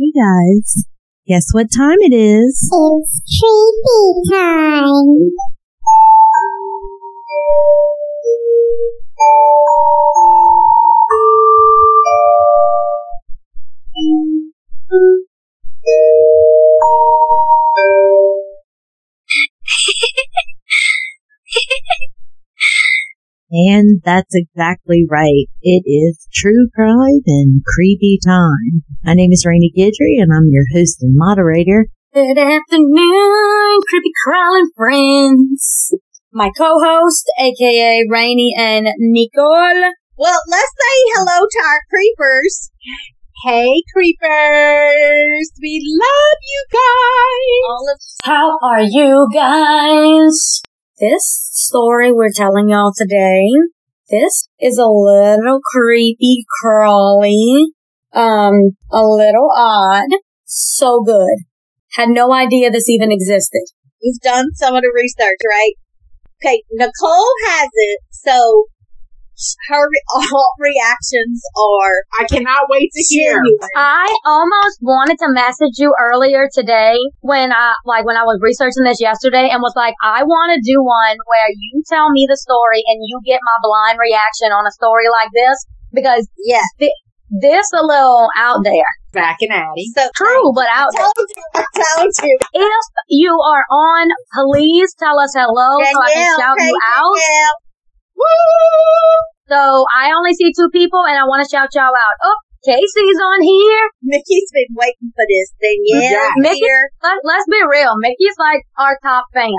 Hey guys, guess what time it is? It's creepy time. And that's exactly right. It is true crime and creepy time. My name is Rainy Guidry and I'm your host and moderator. Good afternoon, creepy crawling friends. My co-host, aka Rainy and Nicole. Well, let's say hello to our creepers. Hey, creepers! We love you guys! All of how are you guys? This story we're telling y'all today, this is a little creepy crawly, um, a little odd, so good. Had no idea this even existed. You've done some of the research, right? Okay, Nicole hasn't, so her all reactions are I cannot wait to hear. genuine. I almost wanted to message you earlier today when I, like, when I was researching this yesterday and was like, I want to do one where you tell me the story and you get my blind reaction on a story like this because Yeah. this a little out there. Back and Addie. So True, but out I there. told you, I told you. If you are on, please tell us hello so I can shout hey, you out. Danielle. So I only see two people and I want to shout y'all out. Oh, Casey's on here. Mickey's been waiting for this. thing. Yeah. Mickey- here. Let, let's be real. Mickey's like our top fan.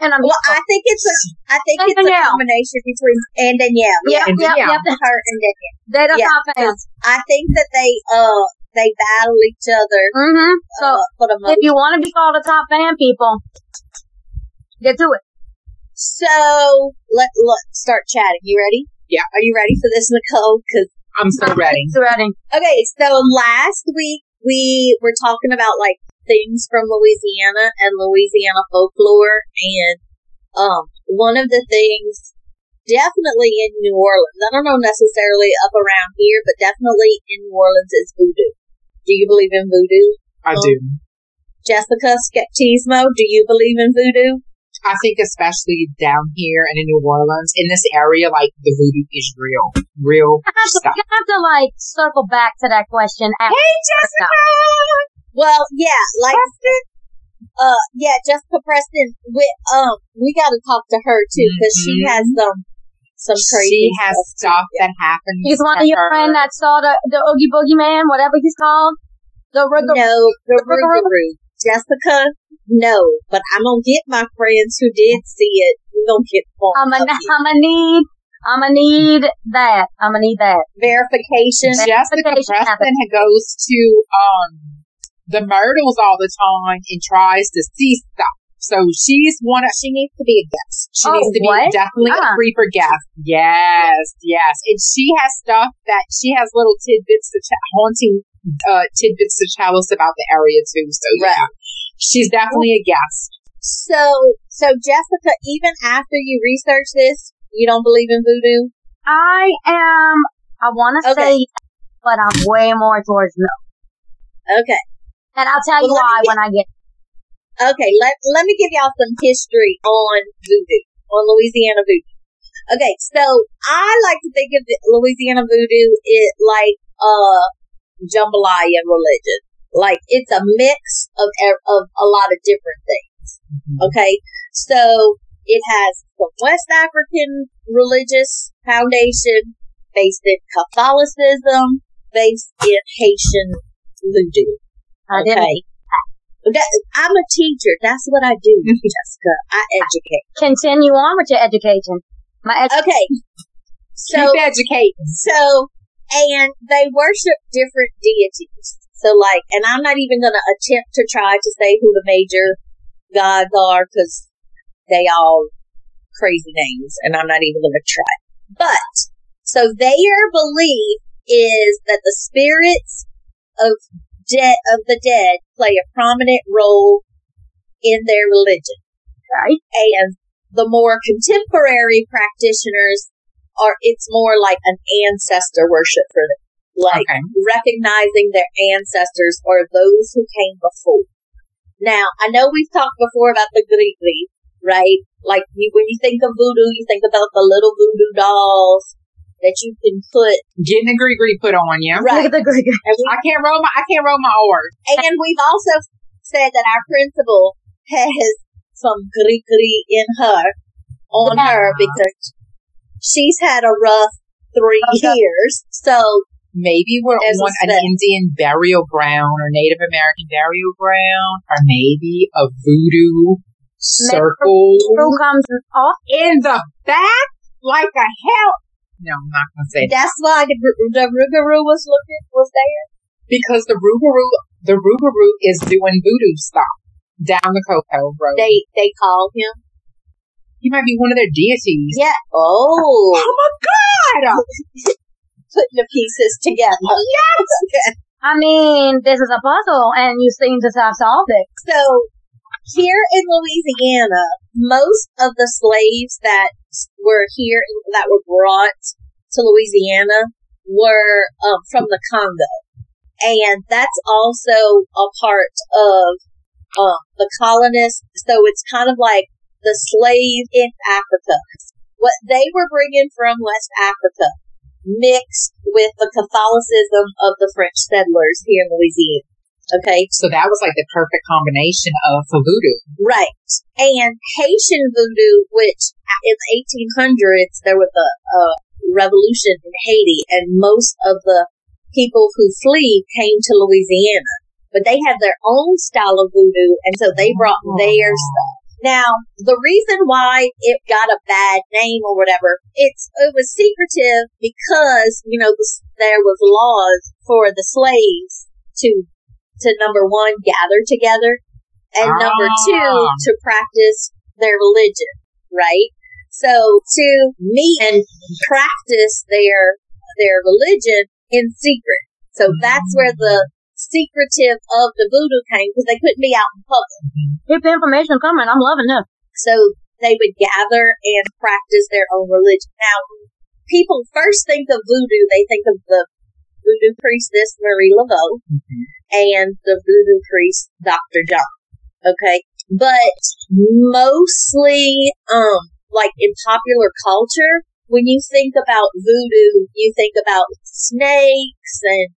And I'm Well, I think it's a, I think And it's a combination between and Danielle. Yep, And yep, Danielle. yep. her and Danielle. They're the Yeah, top fans. I think that they uh they battle each other Mm-hmm. So uh, for the if you want to be called a top fan, people, get to it. So let let start chatting. You ready? Yeah. Are you ready for this, Nicole? Because I'm so ready. It's ready. okay, so last week we were talking about like things from Louisiana and Louisiana folklore, and um, one of the things definitely in New Orleans. I don't know necessarily up around here, but definitely in New Orleans is voodoo. Do you believe in voodoo? I Um, do. Jessica Skeptismo, do you believe in voodoo? I think especially down here and in New Orleans, in this area, like the voodoo is real, real I have, to, stuff. you have to like circle back to that question. After Hey, Jessica. Well, yeah, like uh, yeah, Jessica Preston. We um, we got to talk to her too because she Mhm. has some some crazy. She has stuff. stuff that happens. He's one of your her. friends that saw the the Oogie Boogie Man, whatever he's called. The No, Rooga- the Rougarou? Rougarou. Jessica, no, but I'm gonna get my friends who did see it. We're gonna get more I'm gonna I'm gonna need I'm gonna need that. I'm gonna need that. verification. Jessica Verification Preston goes to um the Myrtles all the time and tries to see stuff. So she's one of She needs to be a guest. She Oh, needs to be what? definitely Ah. a creeper guest. Yes, yes. And she has stuff that she has little tidbits to ch- haunting uh, tidbits to tell us about the area too. So yeah, she's definitely a guest. So, so Jessica, even after you research this, you don't believe in voodoo? I am I wanna Okay. say but I'm way more towards no. Okay. And I'll tell you Well, let why me when I get Okay, let let me give y'all some history on voodoo, on Louisiana voodoo. Okay, so I like to think of the Louisiana voodoo it like uh jambalaya religion. Like it's a mix of of a lot of different things. Mm-hmm. Okay, so it has the West African religious foundation based in Catholicism, based in Haitian voodoo. I Okay. That, I'm a teacher. That's what I do, Jessica. I educate. continue on with your education. My edu- Okay. So, Keep educating. so, and they worship different deities. So, like, and I'm not even going to attempt to try to say who the major gods are because they all crazy names, and I'm not even going to try. But so their belief is that the spirits of dead of the dead play a prominent role in their religion. Right. And the more contemporary practitioners are, it's more like an ancestor worship for them. like Okay. recognizing their ancestors or those who came before. Now, I know we've talked before about the Grigri, right? Like you, when you think of voodoo, you think about the little voodoo dolls that you can put, Getting a gree put on you. right? The Grigri. And, I can't roll my I can't roll my oars. and we've also said that our principal has some Grigri in her, on Yeah. her because she's had a rough three Okay. years. So Maybe we're There's a on an. Indian burial ground or Native American burial ground or maybe a voodoo circle Who comes off? in the back like a hell. No, I'm not gonna say that that's why the, the Rougarou was looking, was there. because the Rougarou, the Rougarou is doing voodoo stuff down the Cocoa Road. They, they called him. He might be one of their deities. Yeah. Oh. Oh my god! Putting the pieces together. Yes. I mean, this is a puzzle, and you seem to have solved it. So here in Louisiana, most of the slaves that were here that were brought to Louisiana were um, from the Congo, and that's also a part of um, the colonists. So it's kind of like the slave in Africa. What they were bringing from West Africa mixed with the Catholicism of the French settlers here in Louisiana. Okay, So that was like the perfect combination of voodoo. Right. And Haitian voodoo, which in the 1800s, there was a, a revolution in Haiti, and most of the people who flee came to Louisiana. But they had their own style of voodoo, and so they brought their stuff. Now, the reason why it got a bad name or whatever, it's it was secretive because you know there was laws for the slaves to to number one gather together and number two Ah. to practice their religion, right? So to meet and practice their their religion in secret. So that's where the secretive of the voodoo came because they couldn't be out in public. Keep the information coming. I'm loving this. So they would gather and practice their own religion. Now, people first think of voodoo, they think of the voodoo priestess Marie Laveau and the voodoo priest Dr. John. Okay. But mostly, um, like in popular culture, when you think about voodoo, you think about snakes and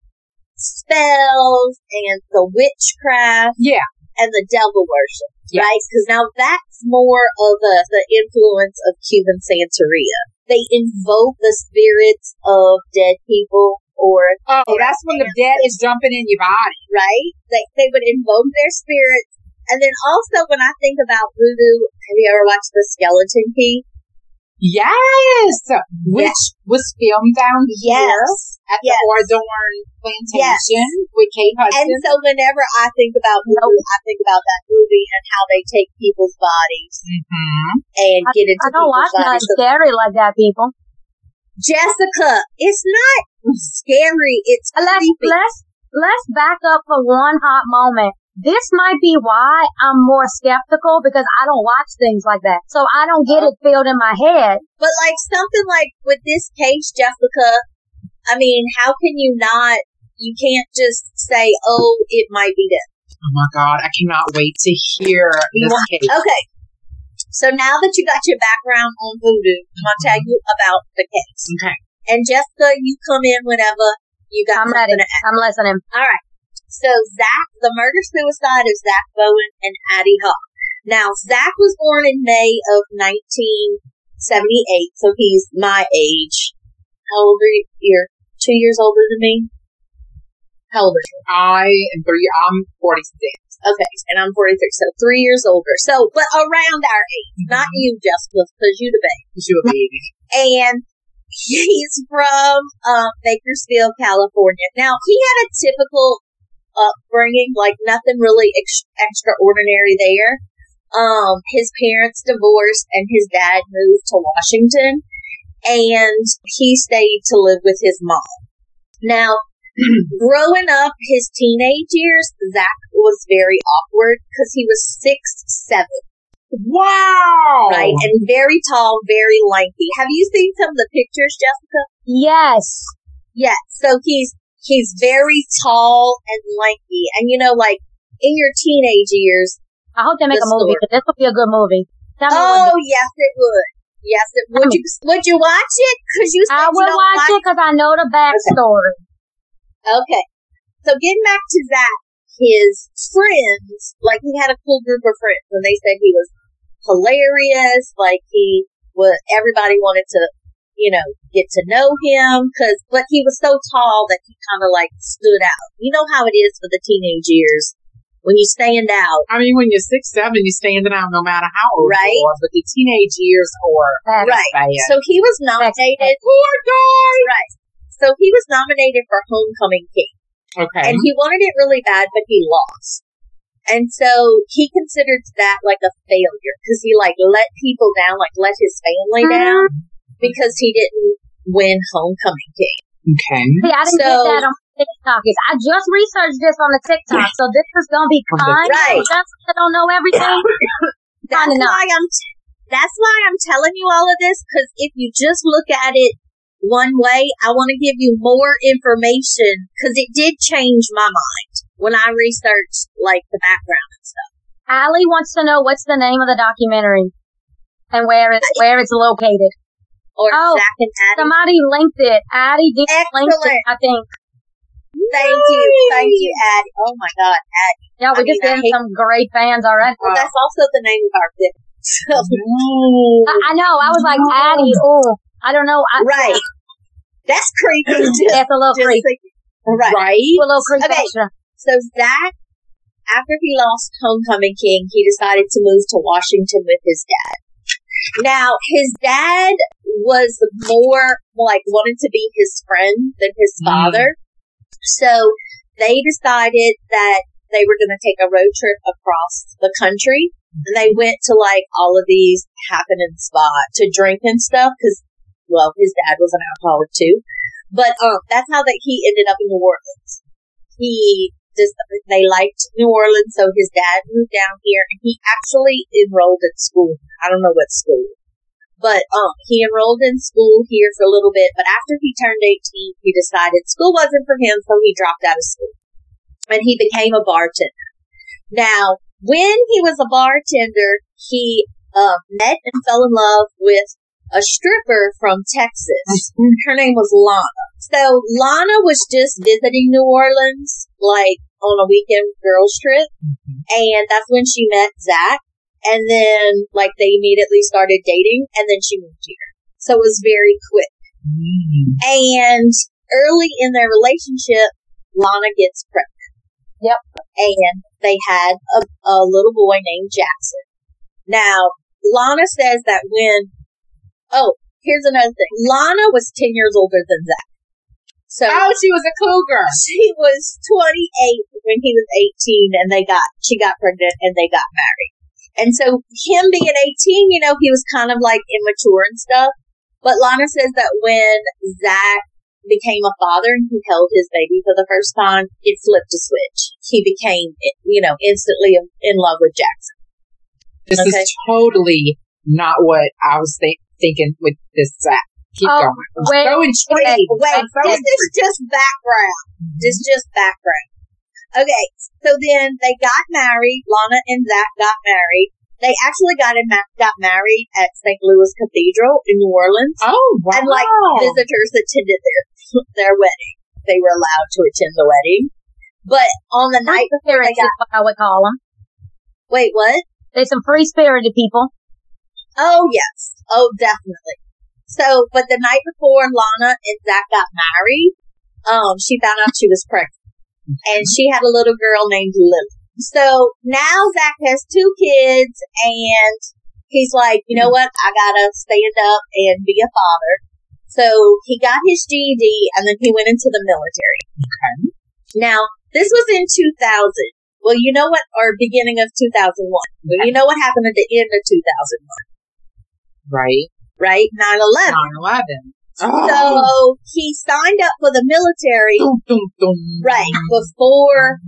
spells and the witchcraft Yeah. and the devil worship, Yes. right? Because now that's more of a, the influence of Cuban Santeria. They invoke the spirits of dead people or, Oh, that's when the dead is jumping in your body. right? They, they would invoke their spirits. And then also when I think about voodoo, have you ever watched The Skeleton Key? Yes, which was filmed down here Yes. at Yes. the Ordorn Plantation with Kate Hudson. And so whenever I think about voodoo, I think about that movie and how they take people's bodies hmm and get into I don't people's watch nothing bodies. Scary like that, people. Jessica, it's not scary. It's Let's creepy. let's let's back up for one hot moment. This might be why I'm more skeptical because I don't watch things like that. So I don't get it filled in my head. But like something like with this case, Jessica, I mean, how can you not? You can't just say, "Oh, it might be this." Oh my god, I cannot wait to hear this want- case. Okay. So now that you got your background on voodoo, I'm gonna tell you about the case. Okay. And Jessica, you come in whenever you got I'm something ready. to add. I'm listening. All right. So Zach, the murder suicide of Zach Bowen and Addie Hall. Now Zach was born in May of 1978, so he's my age. How old are you? You're two years older than me. How old are you? I am three. I'm forty six. Okay, and I'm 43, so three years older. So, but around our age, not you, Jessica, because you're the baby. You a baby. and he's from um, Bakersfield, California. Now he had a typical upbringing, like nothing really ex- extraordinary there. Um, his parents divorced, and his dad moved to Washington, and he stayed to live with his mom. Now, growing up, his teenage years, Zach was very awkward because he was six seven Wow. right? And very tall, very lanky. Have you seen some of the pictures, Jessica? Yes. Yes. So he's He's very tall and lanky. And you know, like in your teenage years, I hope they make The a movie because this will be a good movie. Tell oh yes, it would. Yes, it would. You would you watch it? Because you said I you will watch it because I know the backstory. Okay. So getting back to Zach, his friends, like he had a cool group of friends and they said he was hilarious. Like he was, everybody wanted to, you know, get to know him cause, but he was so tall that he kind of like stood out. You know how it is for the teenage years when you stand out. I mean, when you're six, seven, you're standing out no matter how old Right. you are. But the teenage years are Right. bad. So he was nominated. Poor guy. Right. So he was nominated for Homecoming King. Okay. and he wanted it really bad, but he lost. And so he considered that like a failure because he like let people down, like let his family mm-hmm. down because he didn't win homecoming king. okay. See, I didn't So- get that on TikTok. I just researched this on the TikTok, so this is gonna be On the- kind. Right. Just I don't know everything. That's Kinda why I'm. T- that's why I'm telling you all of this because if you just look at it one way, I want to give you more information because it did change my mind when I researched like the background and stuff. Allie wants to know what's the name of the documentary and where it's where it's located. Or Oh, Zach and Addie. Somebody linked it. Addie did link it. I think. Thank you, thank you, Addie. Oh my God, Addie. Yeah, we mean, just getting hate- some great fans already. Well, that's also the name of our business. Ooh. I, I know. I was like, Addie, oh, I don't know. I, right. That's creepy. That's a little creepy. thinking. Right. Right? A little creepy. Okay. extra. So Zach, after he lost Homecoming King, he decided to move to Washington with his dad. Now, his dad was more like wanted to be his friend than his Mm. father. So they decided that they were going to take a road trip across the country. And they went to like all of these happening spots to drink and stuff because, well, his dad was an alcoholic too. But um, that's how that he ended up in New Orleans. He just they liked New Orleans, so his dad moved down here, and he actually enrolled at school. I don't know what school, but um, he enrolled in school here for a little bit. But after he turned eighteen, he decided school wasn't for him, so he dropped out of school, and he became a bartender. Now, when he was a bartender, he uh, met and fell in love with a stripper from Texas. Her name was Lana. So Lana was just visiting New Orleans, like on a weekend girls trip. And that's when she met Zach. And then, like, they immediately started dating and then she moved here. So it was very quick. Mm. And early in their relationship, Lana gets pregnant. Yep. And they had a, a little boy named Jackson. Now, Lana says that when, oh, here's another thing. Lana was 10 years older than Zach. So Oh, she was a cougar. she was 28 when he was 18 and they got, she got pregnant and they got married. And so him being 18, you know, he was kind of like immature and stuff. But Lana says that when Zach became a father and he held his baby for the first time, it flipped a switch. He became, you know, instantly in love with Jackson. This Okay. is totally not what I was think- thinking with this Zach. Keep Oh, going. I'm wait, so intrigued. Wait, I'm so this is just background. This is just background. Okay, so then they got married. Lana and Zach got married. They actually got in, got married at St. Louis Cathedral in New Orleans, Oh, wow. and like visitors attended their their wedding. They were allowed to attend the wedding, but on the night before they got I would call them. wait, what? There's some free spirited people. Oh yes. Oh definitely. So, but the night before Lana and Zach got married, um, she found out she was pregnant. And she had a little girl named Lily. So now Zach has two kids and he's like, you know what? I gotta stand up and be a father. So he got his GED and then he went into the military. Okay. Now, this was in 2000. Well, you know what? Or beginning of 2001. Well, you know what happened at the end of 2001 Right. right? 9-11. 9-11. So he signed up for the military, Dum, dum, dum. right, before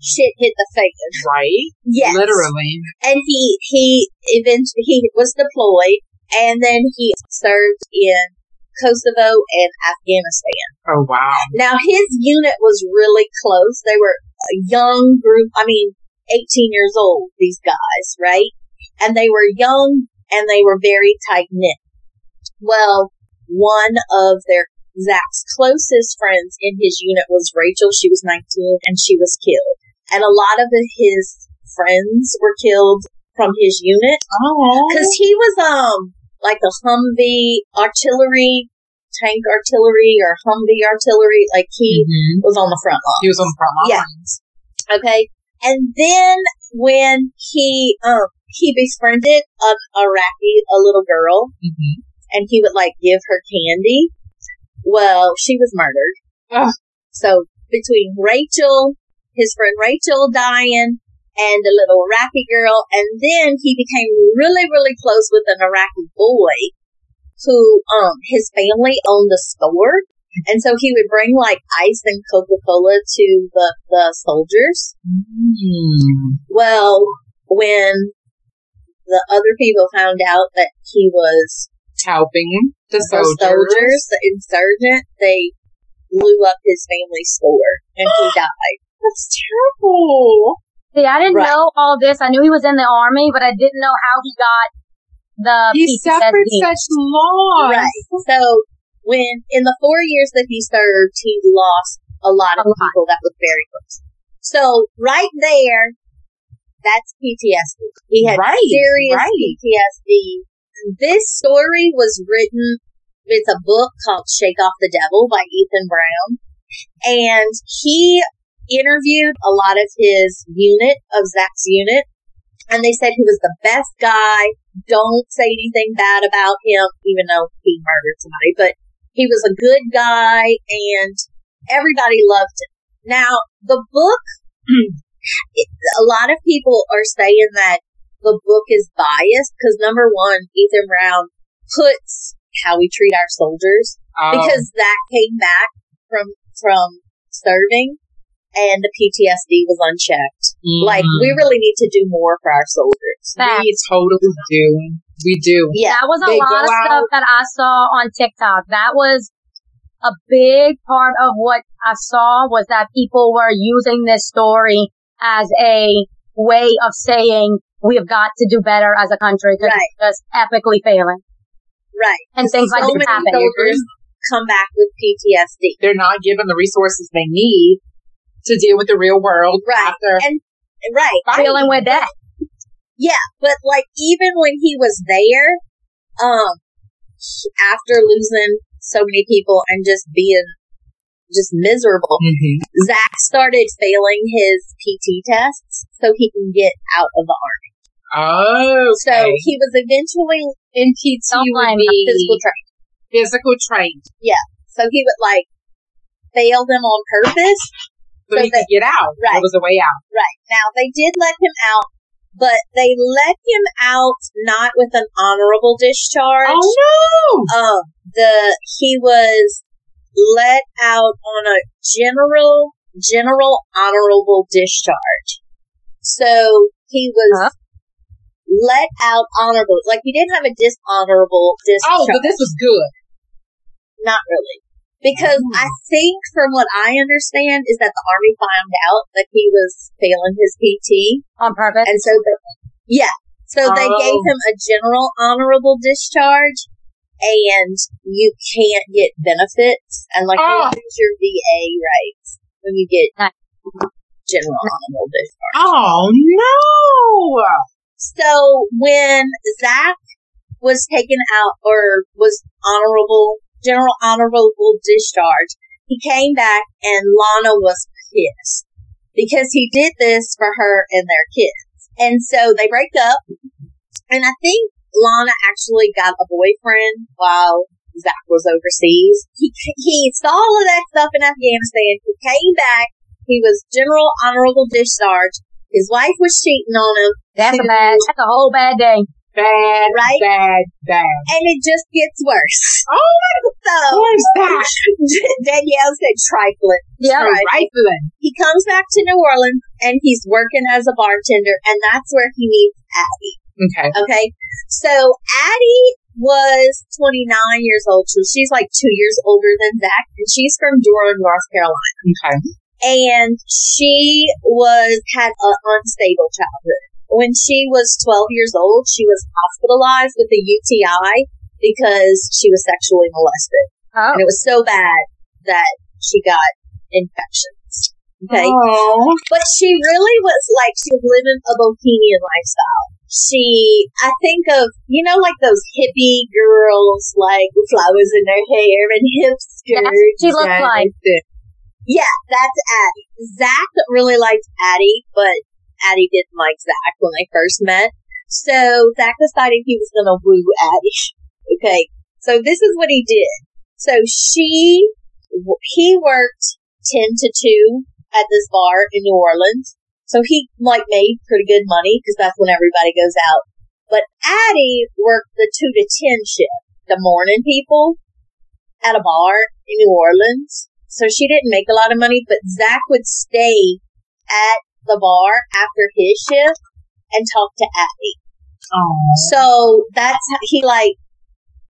shit hit the fan. Right? Yes. Literally. And he, he eventually, he was deployed and then he served in Kosovo, and Afghanistan. Oh wow. Now his unit was really close. They were a young group. I mean, 18 years old, these guys, right? And they were young and they were very tight knit. Well, one of their Zach's closest friends in his unit was Rachel. She was 19 and she was killed. And a lot of his friends were killed from his unit Oh. because he was um like a Humvee artillery tank artillery or Humvee artillery. Like he Mhm. was on the front line. He was on the front line. Yeah. Okay. And then when he um he befriended an Iraqi, a little girl, Mhm. And he would like give her candy. Well, she was murdered. Ugh. So between Rachel, his friend Rachel dying, and the little Iraqi girl, and then he became really, really close with an Iraqi boy who um his family owned a store. And so he would bring like ice and Coca Cola to the, the soldiers. Mm. Well, when the other people found out that he was Helping the the soldiers. soldiers, the insurgent, they blew up his family store and he died. That's terrible. See, I didn't Right. know all this. I knew he was in the army, but I didn't know how he got the He suffered PTSD. such loss. Right. So when in the four years that he served, he lost a lot of A lot. people that was very close. So right there, that's PTSD. He had Right, serious right. PTSD. This story was written. It's a book called "Shake Off the Devil" by Ethan Brown, and he interviewed a lot of his unit of Zach's unit, and they said he was the best guy. Don't say anything bad about him, even though he murdered somebody, but he was a good guy and everybody loved him. Now, the book, a lot of people are saying that the book is biased because number one, Ethan Brown puts how we treat our soldiers Oh, because that came back from, from serving and the PTSD was unchecked. Like, mm. we really need to do more for our soldiers. Facts. we totally do. We do. Yeah. That was a They lot go of stuff that I saw on TikTok. That was a big part of what I saw was that people were using this story as a way of saying we have got to do better as a country because Right. it's just epically failing. Right. And things like so this many happen. soldiers come back with PTSD. They're not given the resources they need to deal with the real world Right. after And right. Dealing with that. Yeah, but like even when he was there, um, after losing so many people and just being just miserable, Mhm. Zach started failing his PT tests so he can get out of the army. Oh, So he was eventually in PT Don't would be physical trained. physical trained, Yeah. So he would like fail them on purpose. so, So he that- could get out. Right. There was a way out. Right. Now they did let him out, but they let him out not with an honorable discharge. Oh no! um the he was let out on a general general honorable discharge so he was Huh? let out honorable like he didn't have a dishonorable discharge Oh, but this was good. not really because Oh. i think from what i understand is that the army found out that he was failing his pt on purpose. and so the, yeah so they Oh. gave him a general honorable discharge and you can't get benefits and like Oh. you lose your VA rights when you get general honorable discharge. Oh no! So when Zach was taken out or was honorable, general honorable discharge, he came back and Lana was pissed because he did this for her and their kids. And so they break up and I think Lana actually got a boyfriend while Zach was overseas. He, he saw all of that stuff in Afghanistan. He came back. He was general honorable discharge. His wife was cheating on him. That's a bad, that's a whole bad day. Bad, Right? bad, bad. and it just gets worse. Oh, So what is that? Danielle said trifling. Yeah. Right. Rifling. He comes back to New Orleans and he's working as a bartender, and that's where he meets Addie. Okay. Okay, so Addie was 29 years old. So she's like two years older than Zach, and she's from Durham, North Carolina. Okay. And she was had an unstable childhood. When she was 12 years old, she was hospitalized with a UTI because she was sexually molested. Oh. And it was so bad that she got infections. Okay. But she really was like, she was living a bohemian lifestyle. She, I think of, you know, like those hippie girls, like with flowers in their hair and hip That's she looks like. Yeah, that's Addie. Zach really liked Addie, but Addie didn't like Zach when they first met. So Zach decided he was gonna woo Addie. Okay. So this is what he did. So she, he worked 10 to 2 at this bar in New Orleans. So he like made pretty good money because that's when everybody goes out. But Addie worked the 2 to 10 shift, the morning people at a bar in New Orleans. So she didn't make a lot of money, but Zach would stay at the bar after his shift and talk to Addie. Oh. So that's how he like,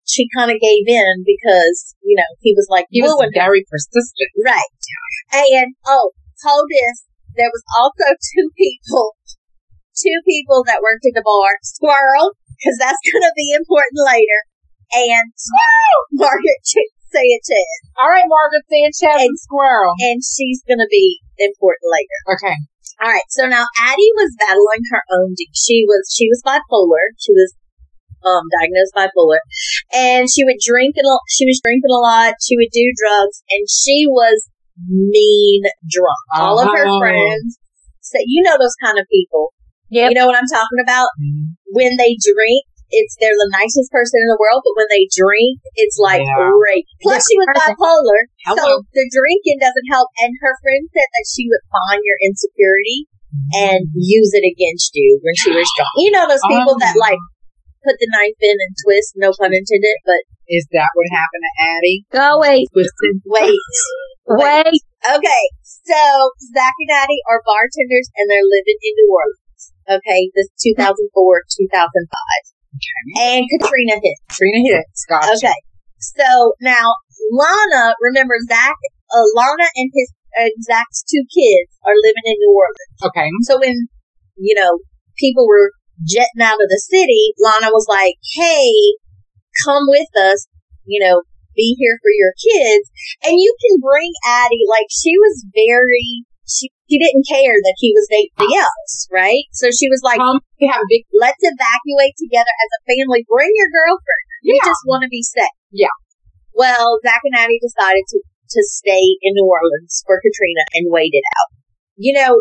she kind of gave in because, you know, he was like, He was very persistent. Right. And, oh, hold this. There was also two people, two people that worked at the bar. Squirrel, because that's going to be important later. And Margaret, Ch- say. All right, Margaret Sanchez and Squirrel. And she's going to be important later. Okay. All right. So now Addie was battling her own. de- She was she was bipolar. She was um diagnosed bipolar, and she would drink and she was drinking a lot. She would do drugs, and she was mean drunk. All of her Oh. friends said, "You know those kind of people. Yep. You know what I'm talking about? Mm-hmm. When they drink." It's they're the nicest person in the world, but when they drink, it's like Yeah. great. Plus, she was Perfect. bipolar, so the drinking doesn't help. And her friend said that she would find your insecurity mm-hmm. and use it against you when she was drunk. You know those people that Oh. like put the knife in and twist, no pun intended, but Is that what happened to Addie? Go wait. Twisted. wait. Wait. Okay, so Zach and Addie are bartenders and they're living in New Orleans. Okay, this 2004, 2005. Okay. And Katrina hit. Trina hits. Gotcha. Okay. So now Lana, remember Zach, uh, Lana and his, uh, Zach's two kids are living in New Orleans. Okay. So when, you know, people were jetting out of the city, Lana was like, hey, come with us, you know, be here for your kids. And you can bring Addie, like, she was very, she, she didn't care that he was dating else, right? So she was like, Come, we have a big. let's evacuate together as a family. Bring your girlfriend. We Yeah. just want to be safe. Yeah. Well, Zach and Addie decided to, to stay in New Orleans for Katrina and wait it out. You know,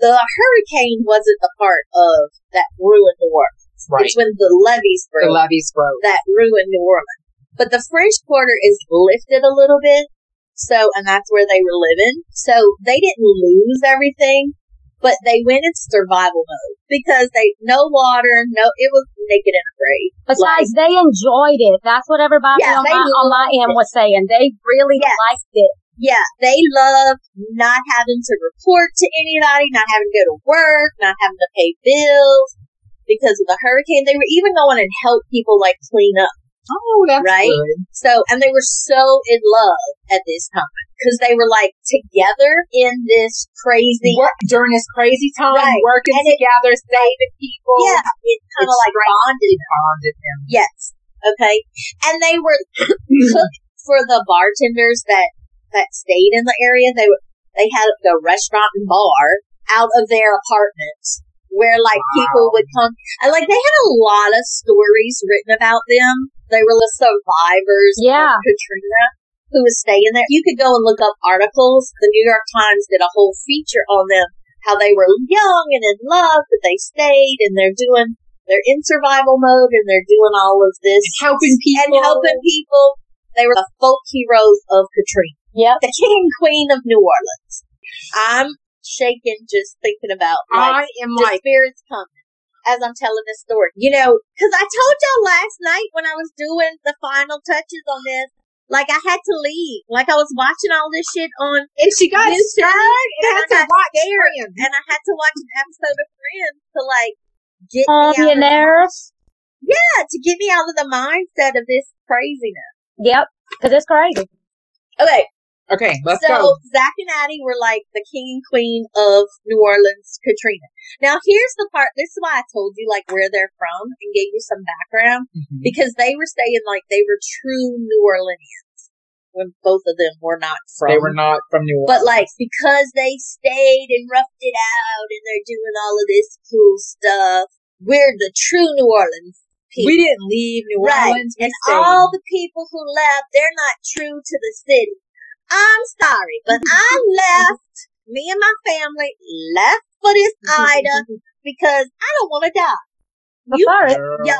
the hurricane wasn't the part of that ruined New Orleans. Right. It's when the levees broke. The levees broke. that ruined New Orleans. But the French Quarter is lifted a little bit. So, and that's where they were living. So they didn't lose everything, but they went in survival mode because they, no water, no, it was naked and afraid. Besides, they enjoyed it. That's what everybody Yeah, on, my, on my end was saying. They really Yes. liked it. Yeah, they love not having to report to anybody, not having to go to work, not having to pay bills because of the hurricane. They were even going and help people like clean up. Oh, that's Right? good. So, and they were so in love at this time because they were like together in this crazy. Work, during this crazy time, Right. working And it- together, saving people. Yeah, it kind of like bonded. It bonded them. Yes. Okay. And they were cooked for the bartenders that that stayed in the area. They were they had the restaurant and bar out of their apartments where like Wow. people would come and like they had a lot of stories written about them. They were the survivors Yeah. of Katrina who was staying there. You could go and look up articles. The New York Times did a whole feature on them, how they were young and in love, but they stayed and they're doing they're in survival mode and they're doing all of this Helping people. and helping people. They were the folk heroes of Katrina, Yep. the king and queen of New Orleans. I'm shaking just thinking about like I am like, spirits coming as I'm telling this story. You know, because I told y'all last night when I was doing the final touches on this, like I had to leave. Like I was watching all this shit on and she got YouTube, scared and and had I to got watch scared, Friends. and I had to watch an episode of Friends to like get Oh, me out of millionaires. Yeah, to get me out of the mindset of this craziness. Yep, because it's crazy. Okay, Okay, let's so go. Zach and Addie were like the king and queen of New Orleans Katrina. Now here's the part. This is why I told you like where they're from and gave you some background Mhm. because they were saying like they were true New Orleanians when both of them were not from. They were not from New Orleans. But like because they stayed and roughed it out and they're doing all of this cool stuff, we're the true New Orleans people. we didn't leave New Orleans. We and stayed. all the people who left, they're not true to the city. I'm sorry, but I left, me and my family left for this Ida because I don't want to die. You-. Yeah.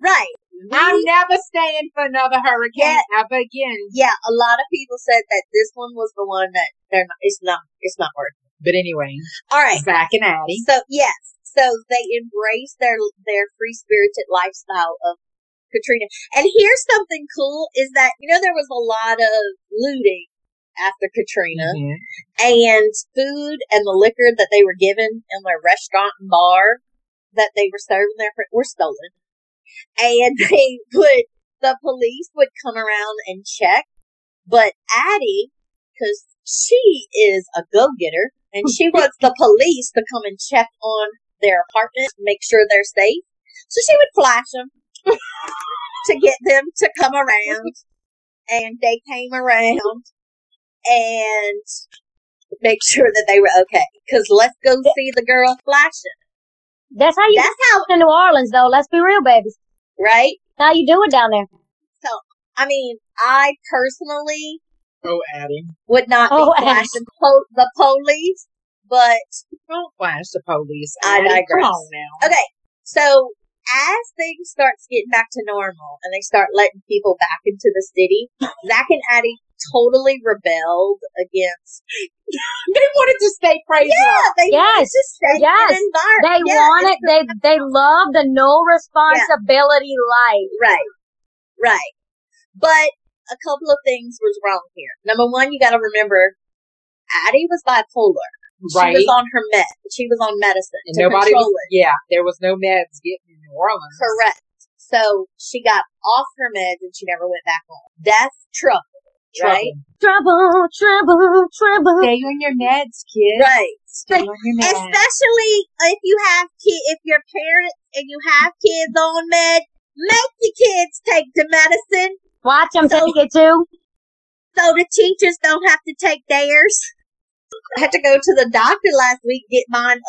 Right. I'm never staying for another hurricane Yeah. ever again. yeah, a lot of people said that this one was the one that they're not, it's not, it's not worth it. But anyway, All right. Zach and Addie. So yes, so they embrace their their free spirited lifestyle of Katrina. And here's something cool is that you know there was a lot of looting after Katrina Mhm. and food and the liquor that they were given in their restaurant and bar that they were serving there for, were stolen. And they would the police would come around and check, but Addie, because she is a go getter and she wants the police to come and check on their apartment, make sure they're safe. So she would flash them to get them to come around, and they came around and make sure that they were okay. Because let's go see the girl flashing. That's how you That's how, it in New Orleans, though. Let's be real, babies. right? How you do it down there? So, I mean, I personally Oh, Addie. would not Oh, be flashing po- the police, but Don't flash the police. I Addie. digress. Come on now. Okay, so as things starts getting back to normal and they start letting people back into the city, Zach and Addie totally rebelled against. They wanted to stay crazy. Yeah, they wanted Yes, to stay yes, in environment. They Yeah, wanted, they, they love the no responsibility life. Right, right. But a couple of things was wrong here. Number one, you got to remember, Addie was bipolar. Right. She was on her med. She was on medicine and to nobody control was, it. yeah, there was no meds getting in New Orleans. Correct. So she got off her meds and she never went back on. That's trouble, right? Trouble, trouble, trouble. Stay on your meds, kid. Right. Stay on your meds. Especially if you have ki- if you're parents and you have kids on med, make the kids take the medicine Watch them So- take it too. so the teachers don't have to take theirs. I had to go to the doctor last week get mine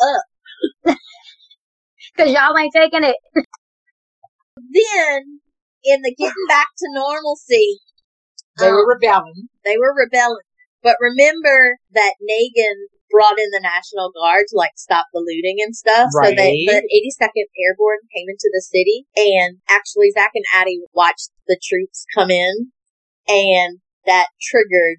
up. Cause y'all ain't taking it. Then in the getting back to normalcy, They um, were rebelling. they were rebelling. But remember that Nagin brought in the National Guard to like stop the looting and stuff. Right. So they, the 82nd Airborne came into the city and actually Zach and Addie watched the troops come in and that triggered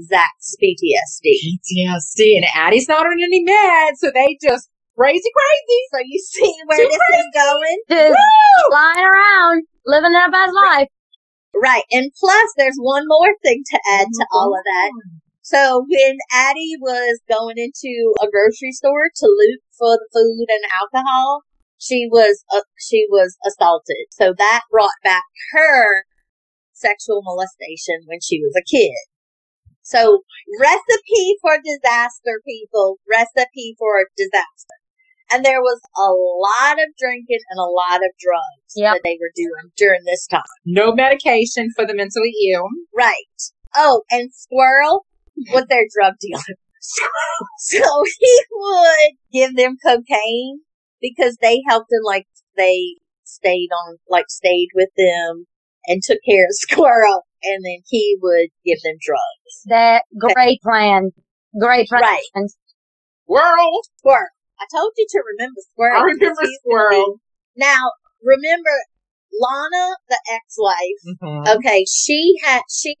Zach's PTSD. PTSD. And Addie's not on any meds, so they just crazy, crazy. So you see where Too this is going? Just flying around, living their best life. Right. And plus there's one more thing to add to all of that. So when Addie was going into a grocery store to loot for the food and alcohol, she was uh, she was assaulted. So that brought back her sexual molestation when she was a kid. So recipe for disaster, people. Recipe for disaster. And there was a lot of drinking and a lot of drugs Yep. that they were doing during this time. No medication for the mentally ill. Right. Oh, and Squirrel was their drug dealer. so he would give them cocaine because they helped him, like, they stayed on, like, stayed with them and took care of Squirrel. And then he would give them drugs. That great plan. Great plan. Right. World. Squirrel. I told you to remember Squirrel. I remember Squirrel. Now, remember Lana, the ex-wife, Mhm. okay, she had, she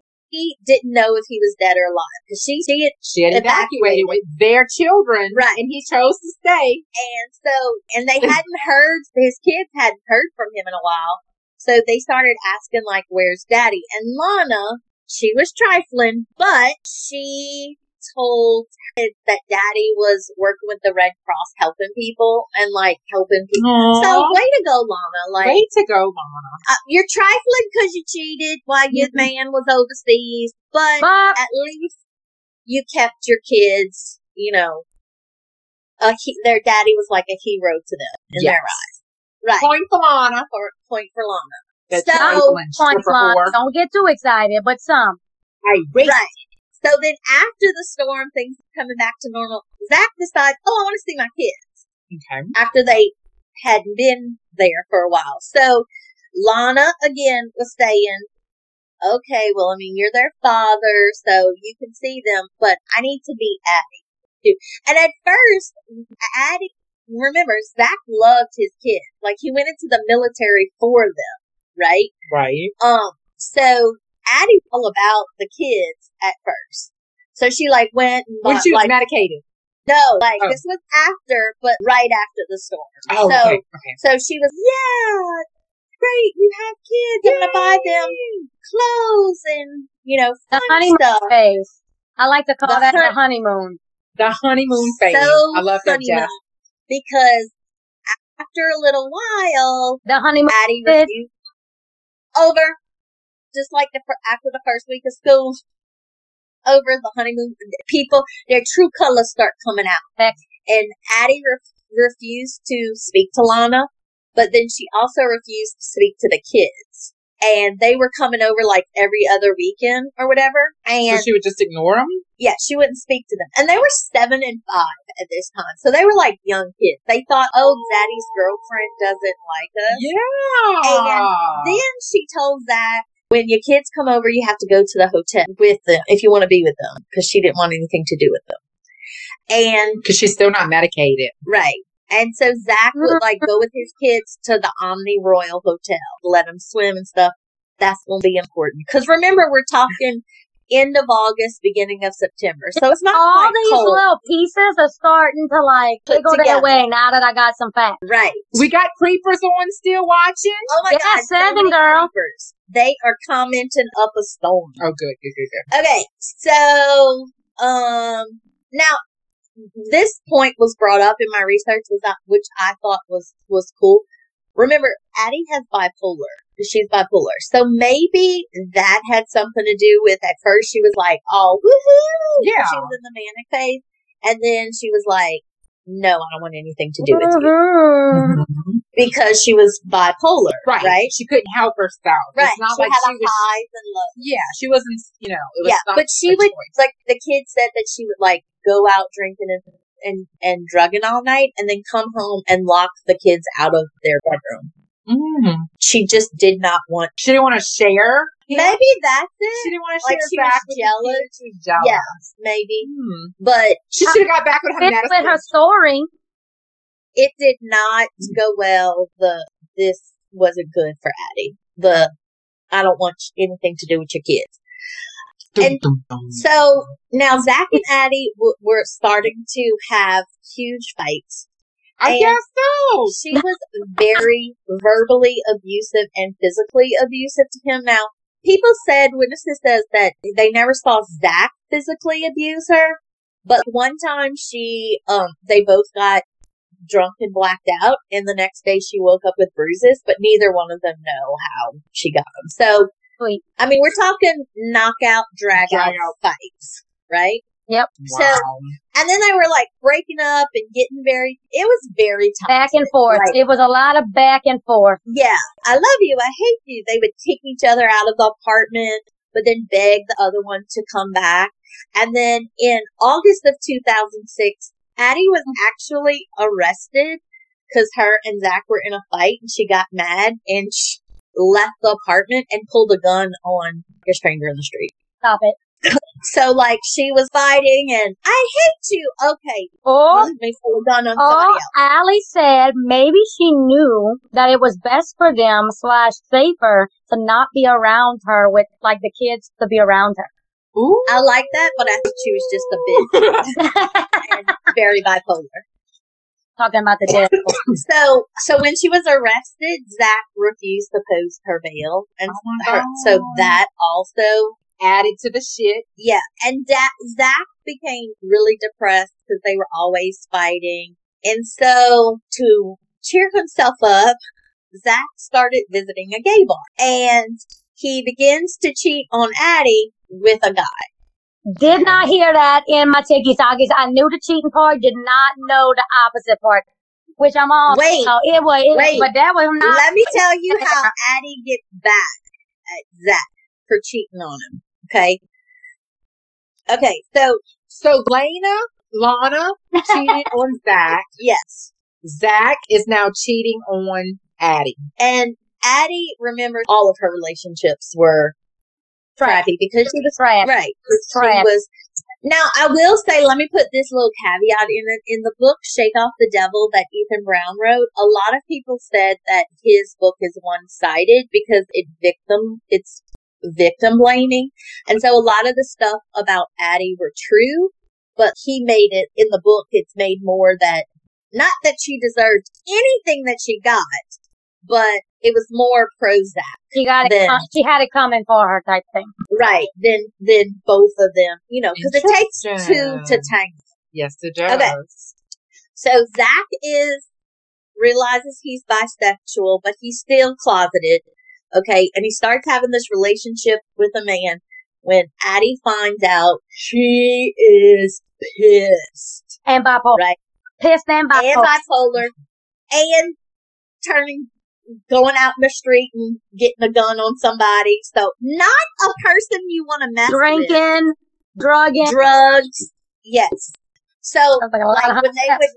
didn't know if he was dead or alive because she, she had She had evacuated Evacuated. with their children, Right. And he chose to stay. And so, and they hadn't heard, his kids hadn't heard from him in a while. So they started asking, like, where's daddy? And Lana, she was trifling, but she told it that daddy was working with the Red Cross helping people and like helping people. So way to go, Lana. Like Way to go, Mama. uh, you're trifling because you cheated while your man was overseas, but But at least you kept your kids, you know, a he- their daddy was like a hero to them in their eyes. Right. Point for Lana. For, point for Lana. That's So- trifling, fun, stripper fun. whore. Don't get too excited, but some. Irate. Right. So then after the storm, things coming back to normal. Zach decides, oh, I want to see my kids Okay. after they hadn't been there for a while. So Lana again was saying, okay, well, I mean, you're their father, so you can see them, but I need to be Addie too. And at first, Addie, remember, Zach loved his kids. Like he went into the military for them, right? Right. Um, so Addie's all about the kids at first. So she like went and When she was like, medicated. no, like Oh. this was after, but right after the storm. Oh, so, okay. Okay. so she was, yeah, great, you have kids. I'm gonna buy them clothes and, you know, The honeymoon stuff. phase. I like to call The that the honeymoon. The honeymoon phase. So I love that, honeymoon. Jeff. Because after a little while, The honeymoon Addie phase. Over. Just like the after the first week of school. Over the honeymoon, people, their true colors start coming out. And Addie re- refused to speak to Lana, but then she also refused to speak to the kids. And they were coming over like every other weekend or whatever. And So she would just ignore them. yeah, she wouldn't speak to them. And they were seven and five at this time. So they were like young kids. They thought, oh, Daddy's girlfriend doesn't like us. Yeah. And then she told Zach, when your kids come over, you have to go to the hotel with them if you want to be with them because she didn't want anything to do with them. And Because she's still not medicated. right. And so Zach would like go with his kids to the Omni Royal Hotel, let them swim and stuff. That's going to be important. Because remember, we're talking end of August, beginning of September. So it's not All quite these cold. little pieces are starting to like Put wiggle their way now that I got some facts. Right. We got creepers on still watching. Oh my Yeah, God. seven, many girl. creepers. They are commenting up a storm. Oh, good, good, good, good. Okay, so um now this point was brought up in my research was that which I thought was was cool. Remember, Addie has bipolar. She's bipolar. So maybe that had something to do with at first she was like, oh woohoo Yeah. She was in the manic phase. And then she was like, No, I don't want anything to do with you. Because she was bipolar. Right. Right. She couldn't help herself. Right. It's not she like had she was. highs and lows. Yeah, she wasn't, you know, it was Yeah, but she would choice. like the kid said that she would like go out drinking and and and drugging all night and then come home and lock the kids out of their bedroom. Mhm. She just did not want. She didn't want to share. you know? Maybe that's it. She didn't want to Like share she was back with the jealous. kids. She was jealous. Yeah, maybe. Hmm. But She should have got back with her Fit with her story. it did not go well. The this wasn't good for Addie. The I don't want anything to do with your kids. And So now Zach and Addie w- were starting to have huge fights. I and- guess so. She was very verbally abusive and physically abusive to him. Now, people said, witnesses says that they never saw Zach physically abuse her, but one time she, um, they both got drunk and blacked out, and the next day she woke up with bruises, but neither one of them know how she got them. So, I mean, we're talking knockout, drag out fights, right? Yep. Wow. And then they were like breaking up and getting very, it was very tough. Back and forth. It was a lot of back and forth. Yeah, I love you, I hate you. They would kick each other out of the apartment, but then beg the other one to come back. And then in August of 2006, Addie was actually arrested because her and Zach were in a fight and she got mad and left the apartment and pulled a gun on a stranger in the street. Stop it. So like she was fighting and I hate you. Okay, Or, let me pull a on or. Allie said maybe she knew that it was best for them slash safer to not be around her with like the kids to be around her. Ooh. I like that, but I think she was just a bitch very bipolar. Talking about the dead. So, so when she was arrested, Zach refused to post her bail, and Oh her, so that also added to the shit. Yeah, and da- Zach became really depressed because they were always fighting. And so to cheer himself up, Zach started visiting a gay bar. And he begins to cheat on Addie with a guy. Did not hear that in my tiki talkies. I knew the cheating part, did not know the opposite part. Which I'm all Wait, oh, it was it, wait. but that was not Let me tell you how Addie gets back at Zach for cheating on him. Okay. Okay, so So Lena, Lana cheated on Zach. yes. Zach is now cheating on Addie. And Addie remembers all of her relationships were crappy because she was trash. right. 'cause She was. Now I will say, let me put this little caveat in it. In the book "Shake Off the Devil" that Ethan Brown wrote, a lot of people said that his book is one-sided because it victim it's victim blaming, and so a lot of the stuff about Addie were true, but he made it in the book. It's made more that not that she deserved anything that she got, but it was more pro Zach. She got it. Then- com- she had it coming for her type thing. Right. Then, then both of them, you know, because it takes two to tango. Yes, it does. Okay. So Zach is, realizes he's bisexual, but he's still closeted. Okay. And he starts having this relationship with a man when Addie finds out she is pissed. And bipolar. Right. Pissed and And bipolar. bipolar. And turning, going out in the street and getting a gun on somebody. So not a person you want to mess with. Drinking, drugging. drugs. Yes. So, like like when they would,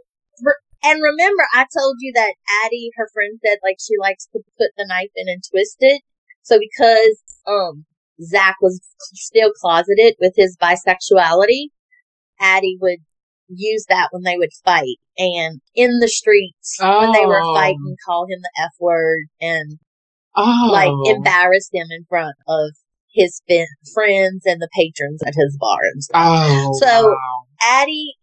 and remember, I told you that Addie, her friend, said like she likes to put the knife in and twist it. So because um Zach was still closeted with his bisexuality, Addie would use that when they would fight and in the streets when they were Oh. fighting, call him the F word and Oh. like embarrass him in front of his fin- friends and the patrons at his bar and stuff. Oh. So- wow. Addie,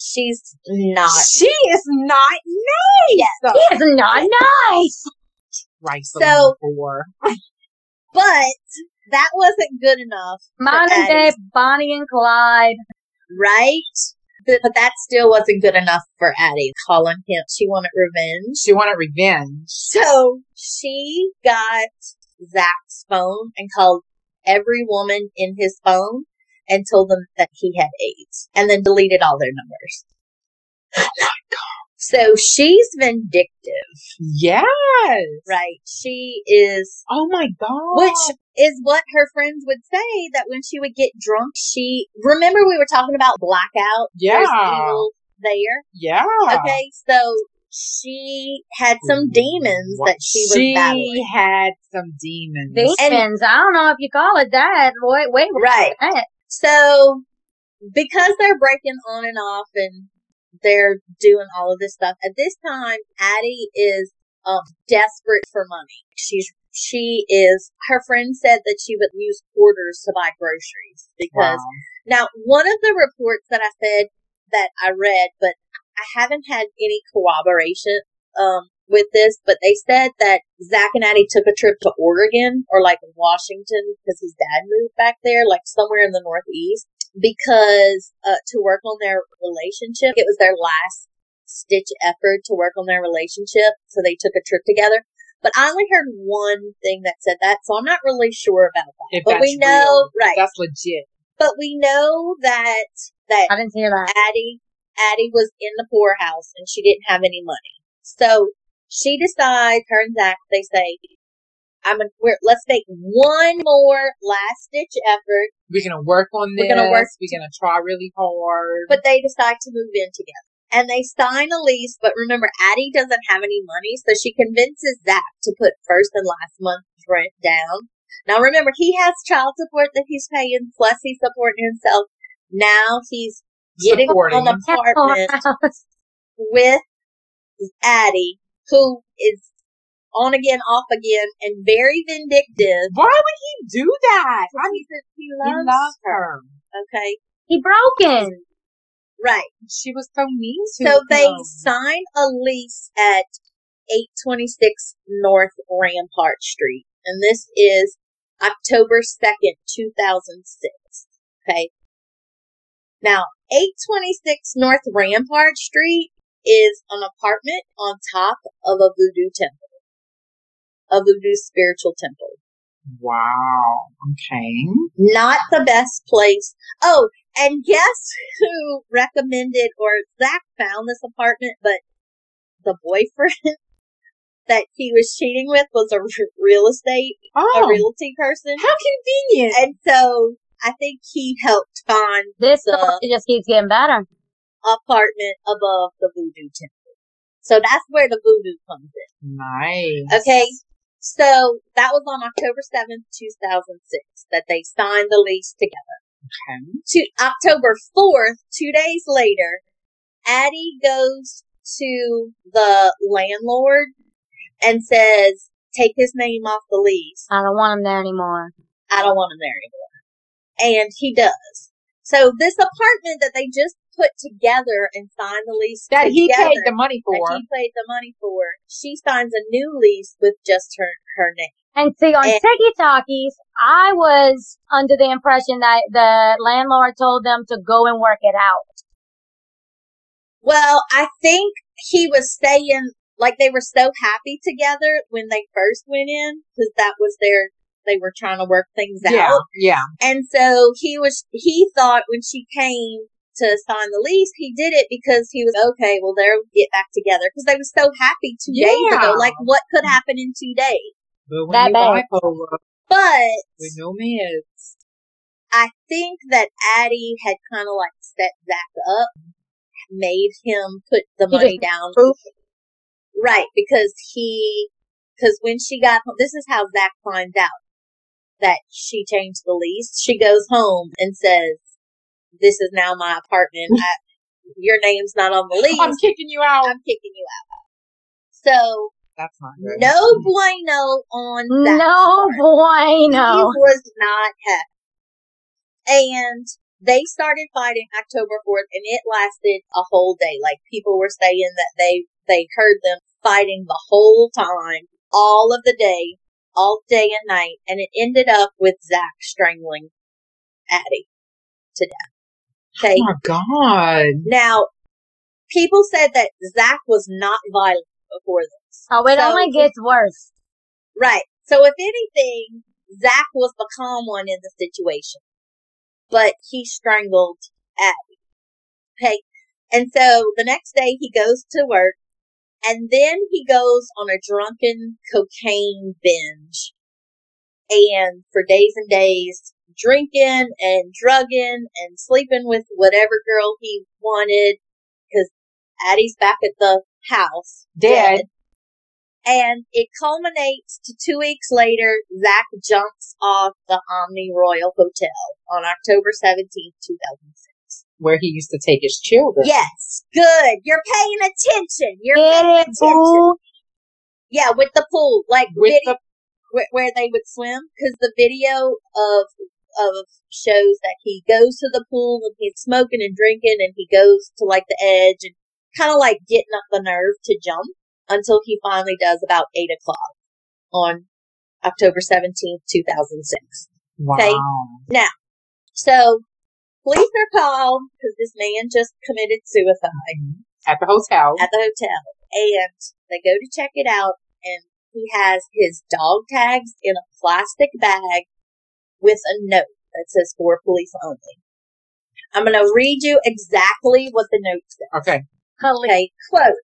she's not. she is not nice. She is not nice. Right. So- before. But that wasn't good enough, Modern day Bonnie and Clyde. right? But, but that still wasn't good enough for Addie. Calling him, she wanted revenge. She wanted revenge. So she got Zach's phone and called every woman in his phone and told them that he had AIDS and then deleted all their numbers. Oh my god. so she's vindictive, Yes. right? She is Oh my god. Which is what her friends would say that when she would get drunk, she remember we were talking about blackout. Yeah. there. Yeah. Okay, so she had some demons that she was She battling. had some demons. Demons. I don't know if you call it that. Wait, wait. Right. That. So because they're breaking on and off and they're doing all of this stuff at this time, Addie is um desperate for money. She's she is her friend said that she would use quarters to buy groceries because Wow. Now, one of the reports that I said that I read, but I haven't had any corroboration um, with this, but they said that Zach and Addie took a trip to Oregon or like Washington because his dad moved back there, like somewhere in the Northeast, because uh, to work on their relationship. It was their last stitch effort to work on their relationship, so they took a trip together. But I only heard one thing that said that, so I'm not really sure about that. If but we know, real, right? That's legit. But we know that that I didn't hear that. Addie Addie was in the poorhouse and she didn't have any money. So she decides, her and Zach, they say, I'm gonna, we're, let's make one more last ditch effort, We're gonna work on this. We're gonna work We're gonna try really hard. but they decide to move in together. And they sign a lease, but remember, Addie doesn't have any money, so she convinces Zach to put first and last month's rent down. Now remember, he has child support that he's paying, plus he's supporting himself. Now he's getting Supporting an apartment with Addie, who is on again, off again, and very vindictive. Why would he do that? I mean, He says he loves loves her. her. Okay, He broken. right. She was so mean to So they him. sign a lease at 826 North Rampart Street, and this is October 2nd, 2006. Okay. Now, 826 North Rampart Street is an apartment on top of a voodoo temple. A voodoo spiritual temple. Wow. Okay. Not the best place. Oh, and guess who recommended or Zach found this apartment, but the boyfriend that he was cheating with was a r- real estate, a Oh, realty person. how convenient. And so I think he helped find This The- story just keeps getting better. Apartment above the voodoo temple. So that's where the voodoo comes in. Nice. Okay. So that was on October 7th, 2006 that they signed the lease together. Okay. To October 4th, two days later, Addie goes to the landlord and says, take his name off the lease. I don't want him there anymore. I don't want him there anymore. And he does. So this apartment that they just put together and signed the lease That he paid the money that for. he paid the money for, she signs a new lease with just her her name. And see, on And- Tiki Talkies, I was under the impression that the landlord told them to go and work it out. Well, I think he was saying like they were so happy together when they first went in because that was their they were trying to work things Yeah. out. Yeah. And so he was, he thought when she came to sign the lease, he did it because he was, okay, well, they'll get back together because they were so happy two days ago. Like, what could happen in two days? But when That you bad. bipolar, But we know meds. I think that Addie had kind of like set Zach up, made him put the He money down. proof. Right, because he, because when she got home, this is how Zach finds out that she changed the lease. She goes home and says, this is now my apartment. I, your name's not on the lease. I'm kicking you out. I'm kicking you out. So, That's not good. no bueno on that. No He bueno. was not happy. And they started fighting October 4th and it lasted a whole day. Like people were saying that they, they heard them fighting the whole time, all of the day, all day and night. And it ended up with Zach strangling Addie to death. Okay. Oh my god. Now, people said that Zach was not violent before this. Oh, it So- only gets worse. Right. So if anything, Zach was the calm one in the situation. But he strangled Addie. Okay. And so the next day he goes to work and then he goes on a drunken cocaine binge. And for days and days, drinking and drugging and sleeping with whatever girl he wanted because Addie's back at the house. Dead. And it culminates to two weeks later, Zach jumps off the Omni Royal Hotel on October 17th, 2006. Where he used to take his children. Yes, good. You're paying attention. You're Get paying it, attention. boo. Yeah, with the pool, like With video, where, where they would swim, because the video of of shows that he goes to the pool and he's smoking and drinking, and he goes to like the edge and kind of like getting up the nerve to jump until he finally does about eight o'clock on October seventeenth, two thousand six. Wow. Okay. Now, so police are called because this man just committed suicide mm-hmm. At the hotel. at the hotel and they go to check it out and he has his dog tags in a plastic bag with a note that says for police only. I'm going to read you exactly what the note says. okay. Okay, quote.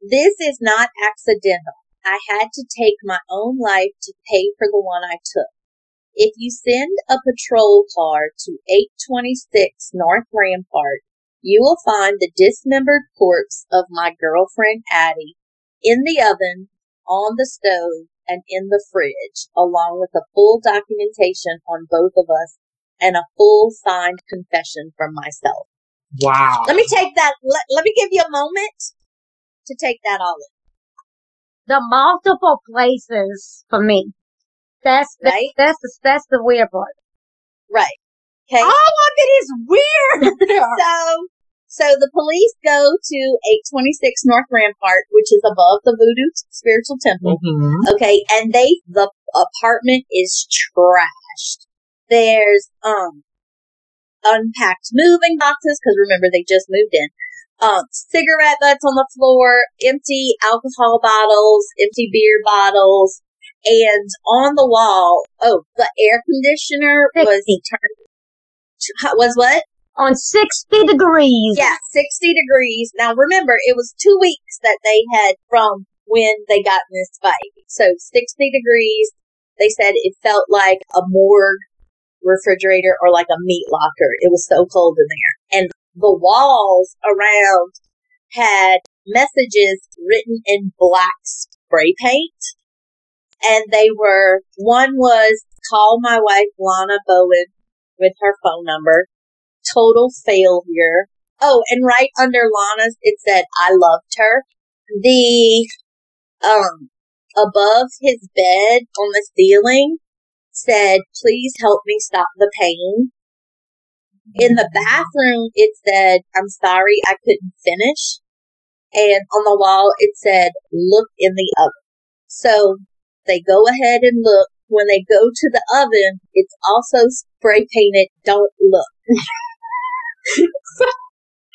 This is not accidental. I had to take my own life to pay for the one I took. If you send a patrol car to 826 North Rampart, you will find the dismembered corpse of my girlfriend Addie in the oven, on the stove, and in the fridge, along with a full documentation on both of us and a full signed confession from myself. Wow. Let me take that. Let, let me give you a moment to take that all in. The multiple places for me. That's the, Right? that's the, that's the weird part. Right. Okay. All of it is weird. So, so the police go to 826 North Rampart, which is above the Voodoo Spiritual Temple. Mhm. Okay. And they, the apartment is trashed. There's um unpacked moving boxes because remember they just moved in. Um, cigarette butts on the floor, empty alcohol bottles, empty beer bottles, and on the wall, oh, the air conditioner was turned. Was what? On 60 degrees. Yeah, 60 degrees. Now remember, it was two weeks that they had from when they got in this fight. So 60 degrees. They said it felt like a morgue refrigerator or like a meat locker. It was so cold in there. And the walls around had messages written in black spray paint. And they were, one was call my wife Lana Bowen with her phone number. Total failure. Oh, and right under Lana's, it said, I loved her. The, um, above his bed on the ceiling said, please help me stop the pain. In the bathroom, it said, I'm sorry I couldn't finish. And on the wall, it said, look in the oven. So they go ahead and look. When they go to the oven, it's also spray painted, don't look.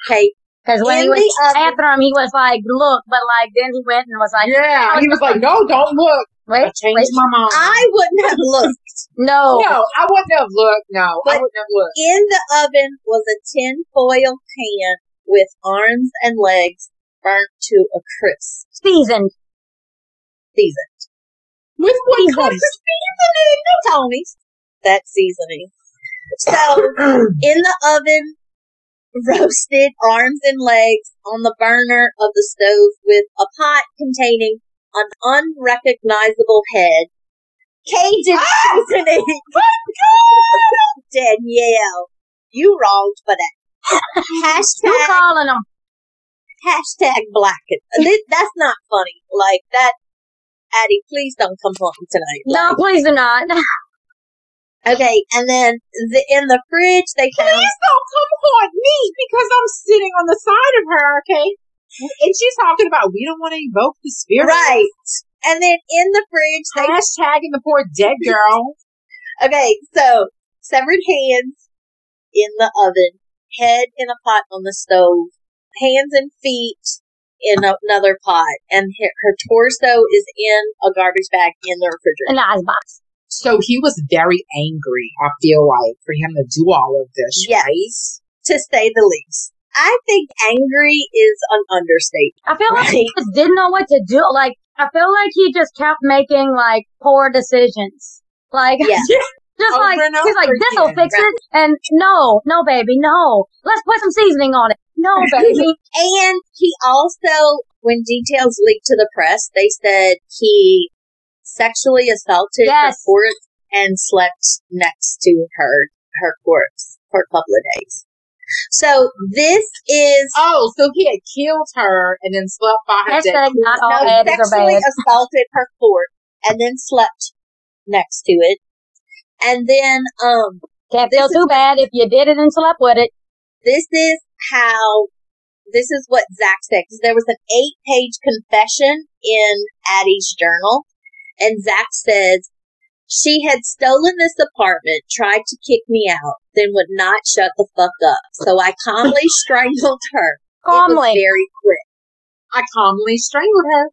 okay. Because when In he was the in the oven- bathroom, he was like, look, but like, then he went and was like, Yeah, he was like, no, don't look. wait, I changed wait, my mind. I wouldn't have looked. no. no, I wouldn't have looked. No, I wouldn't have looked. In the oven was a tin foil pan with arms and legs burnt to a crisp Seasoned. season. With what Seasoned. kind of seasoning? Tony's. That seasoning. So in the oven, roasted arms and legs on the burner of the stove with a pot containing an unrecognizable head. Cajun seasoning. Ah! Danielle, you wronged for that. Who Hashtag calling him? hashtag blacken. This, that's not funny. Like that, Addie, please don't come home tonight. No, please do not. Okay, and then the, in the fridge they found. Please don't come haunt me because I'm sitting on the side of her, okay? And she's talking about we don't want to evoke the spirit. Right. And then in the fridge they Hashtagging the poor dead girl. Okay, so severed hands in the oven, head in a pot on the stove, hands and feet in a- another pot, and her, her torso is in a garbage bag in the refrigerator. An icebox. So he was very angry, I feel like, for him to do all of this. Yes. right? to say the least. I think angry is an understatement. I feel like he just didn't know what to do. Like, I feel like he just kept making like poor decisions. Like, Yeah. just Over like, and he's like, this'll again. fix it. And no, no, baby, no. Let's put some seasoning on it. No, baby. And he also, when details leaked to the press, they said he sexually assaulted her corpse and slept next to her her corpse for a couple of days. So this is Oh, so he had killed her and then slept by her dead Hashtag not all no, Addies sexually bad. assaulted her corpse and then slept next to it. And then um Can't this feel is- too bad if you did it and slept with it. this is how this is what Zach said because there was an eight page confession in Addie's journal and Zach says she had stolen this apartment, tried to kick me out, then would not shut the fuck up. So I calmly strangled her. It was Calmly. very quick. I calmly strangled her.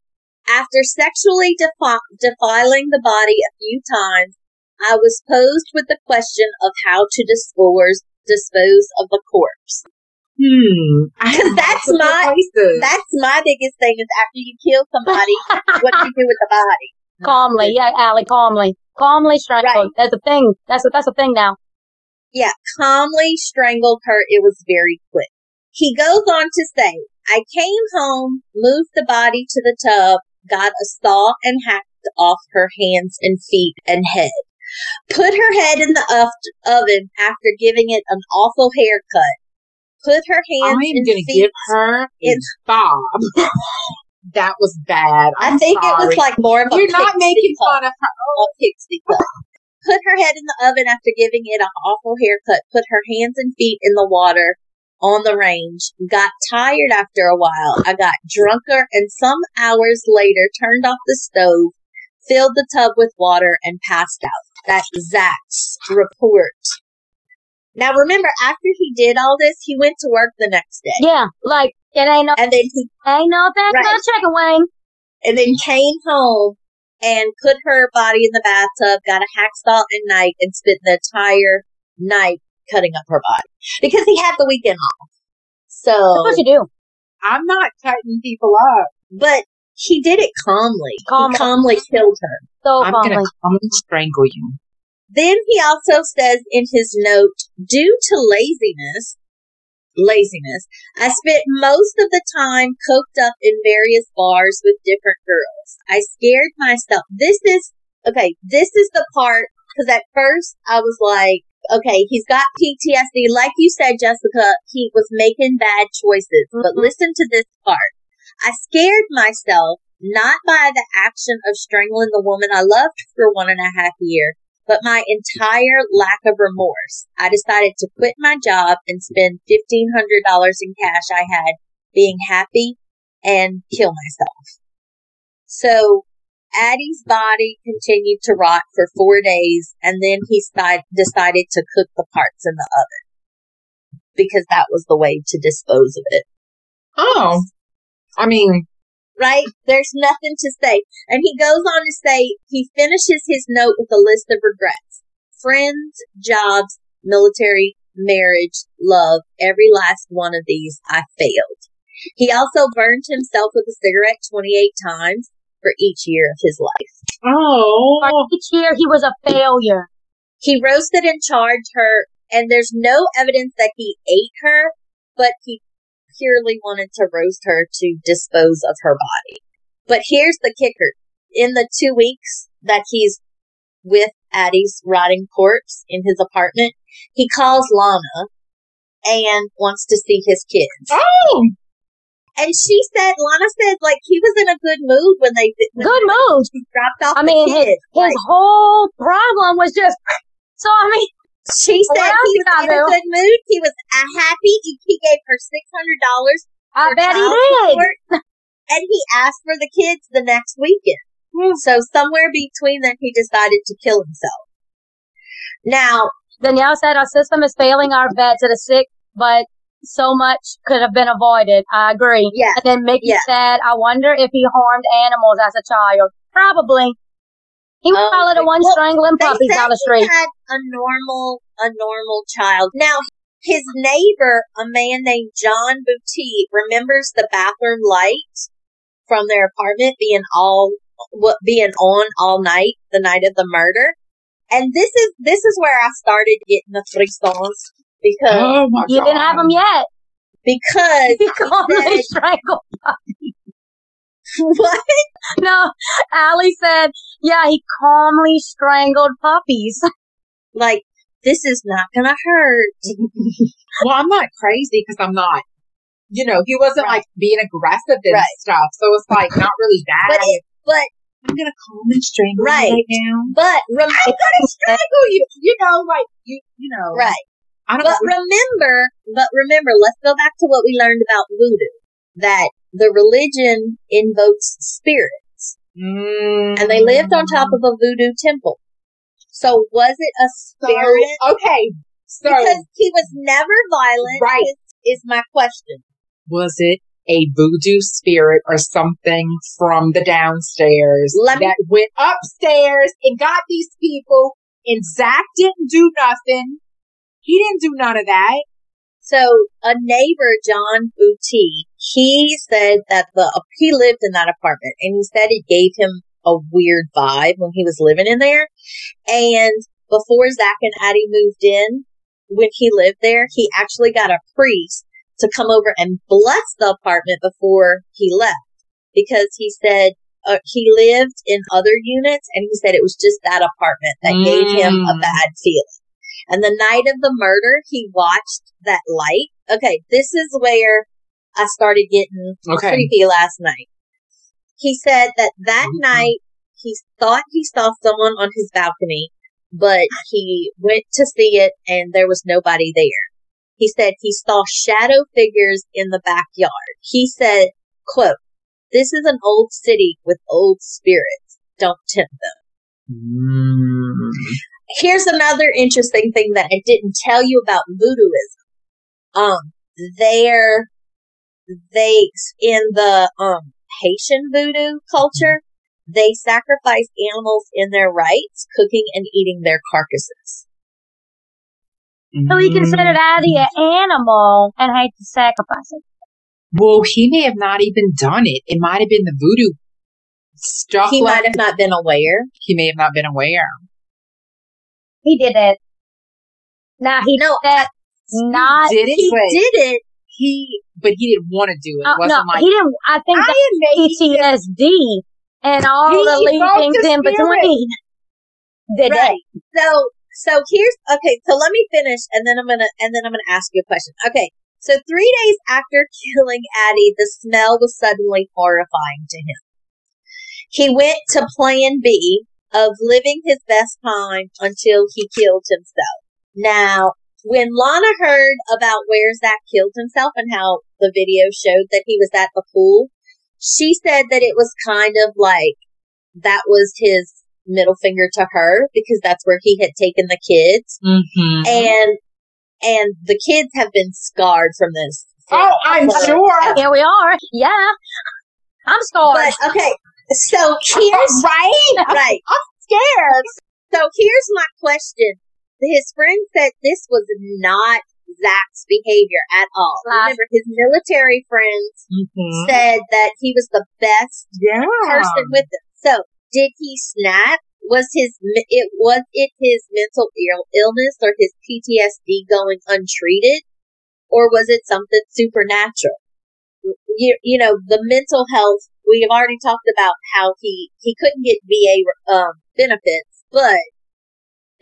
After sexually defi- defiling the body a few times, I was posed with the question of how to dispose dispose of the corpse. Hmm. I That's my- places. That's my biggest thing is after you kill somebody, what do you do with the body? Calmly. Yeah, Allie, calmly. Calmly strangled. Right. That's a thing. That's a, that's a thing now. Yeah, calmly strangled her. It was very quick. He goes on to say, I came home, moved the body to the tub, got a saw and hacked off her hands and feet and head. Put her head in the oven after giving it an awful haircut. Put her hands I'm and gonna give her a in- bob. that was bad. I I'm think it was like more of a You're not making cut. fun of her. a pixie cut. Put her head in the oven after giving it an awful haircut. Put her hands and feet in the water on the range. Got tired after a while. I got drunker and some hours later turned off the stove. filled the tub with water, and passed out. That's Zach's report. Now remember, after he did all this, he went to work the next day. Yeah, like it ain't no, And then he ain't no thing Right. right. chicken wing. and then came home and put her body in the bathtub, got a hacksaw at night, and spent the entire night cutting up her body because he had the weekend off. So, That's what you do. I'm not cutting people up. but he did it calmly. Calmly. He calmly killed her. So I'm calmly. gonna come and strangle you. Then he also says in his note, due to laziness, laziness, I spent most of the time coked up in various bars with different girls. I scared myself. This is, okay, this is the part, cause at first I was like, okay, he's got PTSD. Like you said, Jessica, he was making bad choices, but Mhm. listen to this part. I scared myself not by the action of strangling the woman I loved for one and a half year, but my entire lack of remorse. I decided to quit my job and spend $1,500 in cash I had being happy and kill myself. So Addie's body continued to rot for four days and then he decided to cook the parts in the oven because that was the way to dispose of it. Oh. I mean, right? There's nothing to say. And he goes on to say he finishes his note with a list of regrets. Friends, jobs, military, marriage, love, every last one of these I failed. He also burned himself with a cigarette 28 times for each year of his life. oh. Like, each year he was a failure. He roasted and charred her, and there's no evidence that he ate her, but he purely wanted to roast her to dispose of her body. But here's the kicker. In the two weeks that he's with Addie's rotting corpse in his apartment, he calls Lana and wants to see his kids. Oh. And she said, Lana said, like, he was in a good mood when they, when Good mood. he dropped off I mean, the his, his Like, whole problem was just. So I mean, She said he was in a good mood. He was happy. He, gave her six hundred dollars I bet he did. support, and he asked for the kids the next weekend. Hmm. So somewhere between them, he decided to kill himself. Now, Danielle said our system is failing our vets that are sick, but so much could have been avoided. I agree. yeah, And then Mickey Yeah. said, I wonder if he harmed animals as a child. Probably. He was Oh, probably the one well, strangling they puppies said down the he street. had a normal, a normal child. Now, his neighbor, a man named John Boutique, remembers the bathroom light from their apartment being all what being on all night the night of the murder. And this is this is where I started getting the frissons because Oh my You god. didn't have them yet. because He calmly said- strangled. what? No, Allie said, yeah, he calmly strangled puppies. Like this is not gonna hurt. Well, I'm not crazy because I'm not. You know, he wasn't Right. like being aggressive and Right. stuff. So it's like not really bad. But it, but I'm gonna calm and strangle Right. you right now. but rem- I'm gonna strangle you. You know, like you. You know. right. I don't But know. remember, but remember, let's go back to what we learned about voodoo. That the religion invokes spirits, Mm. and they lived on top of a voodoo temple. So was it a So, spirit? okay. So because he was never violent. Right. Is, is my question. was it a voodoo spirit or something from the downstairs Let me- that went upstairs and got these people and Zach didn't do nothing. He didn't do none of that. So a neighbor, John Boutique, he said that the he lived in that apartment, and he said it gave him a weird vibe when he was living in there. And before Zach and Addie moved in, when he lived there, he actually got a priest to come over and bless the apartment before he left because he said uh, he lived in other units, and he said it was just that apartment that gave him a Mm. bad feeling. And the night of the murder, he watched that light. Okay, this is where I started getting Okay. creepy last night. He said that that Mhm. night he thought he saw someone on his balcony, but he went to see it and there was nobody there. He said he saw shadow figures in the backyard. He said, quote, this is an old city with old spirits. don't tempt them. Mm. Here's another interesting thing that I didn't tell you about voodooism. Um, they're, they, in the, um, Haitian voodoo culture, they sacrifice animals in their rites, cooking and eating their carcasses. So he considered Addie an animal and had to sacrifice it. Well, he may have not even done it. It might have been the voodoo stuff. He left- might have not been aware. He may have not been aware. He did it. Now he No, that not. did it, He but did it. he, but he didn't want to do it. uh, It wasn't no, like he didn't. I think I that am PTSD and all He the evoked leadings the in between. Did Right. it? So, so here's okay. So let me finish, and then I'm gonna, and then I'm gonna ask you a question. Okay. So three days after killing Addie, the smell was suddenly horrifying to him. He went to Plan B of living his best time until he killed himself. Now, when Lana heard about where Zach killed himself and how the video showed that he was at the pool, she said that it was kind of like that was his middle finger to her because that's where he had taken the kids Mhm. and and the kids have been scarred from this. Oh, I'm But- sure. Here we are. Yeah. I'm scared. But okay, so here's right? right. I'm scared. So here's my question. His friend said this was not Zach's behavior at all. Remember, his military friends Mhm. said that he was the best Yeah. person with them. So, did he snap? Was his it was it his mental Ill, illness or his PTSD going untreated, or was it something supernatural? You, you know the mental health. We have already talked about how he he couldn't get VA um, benefits, but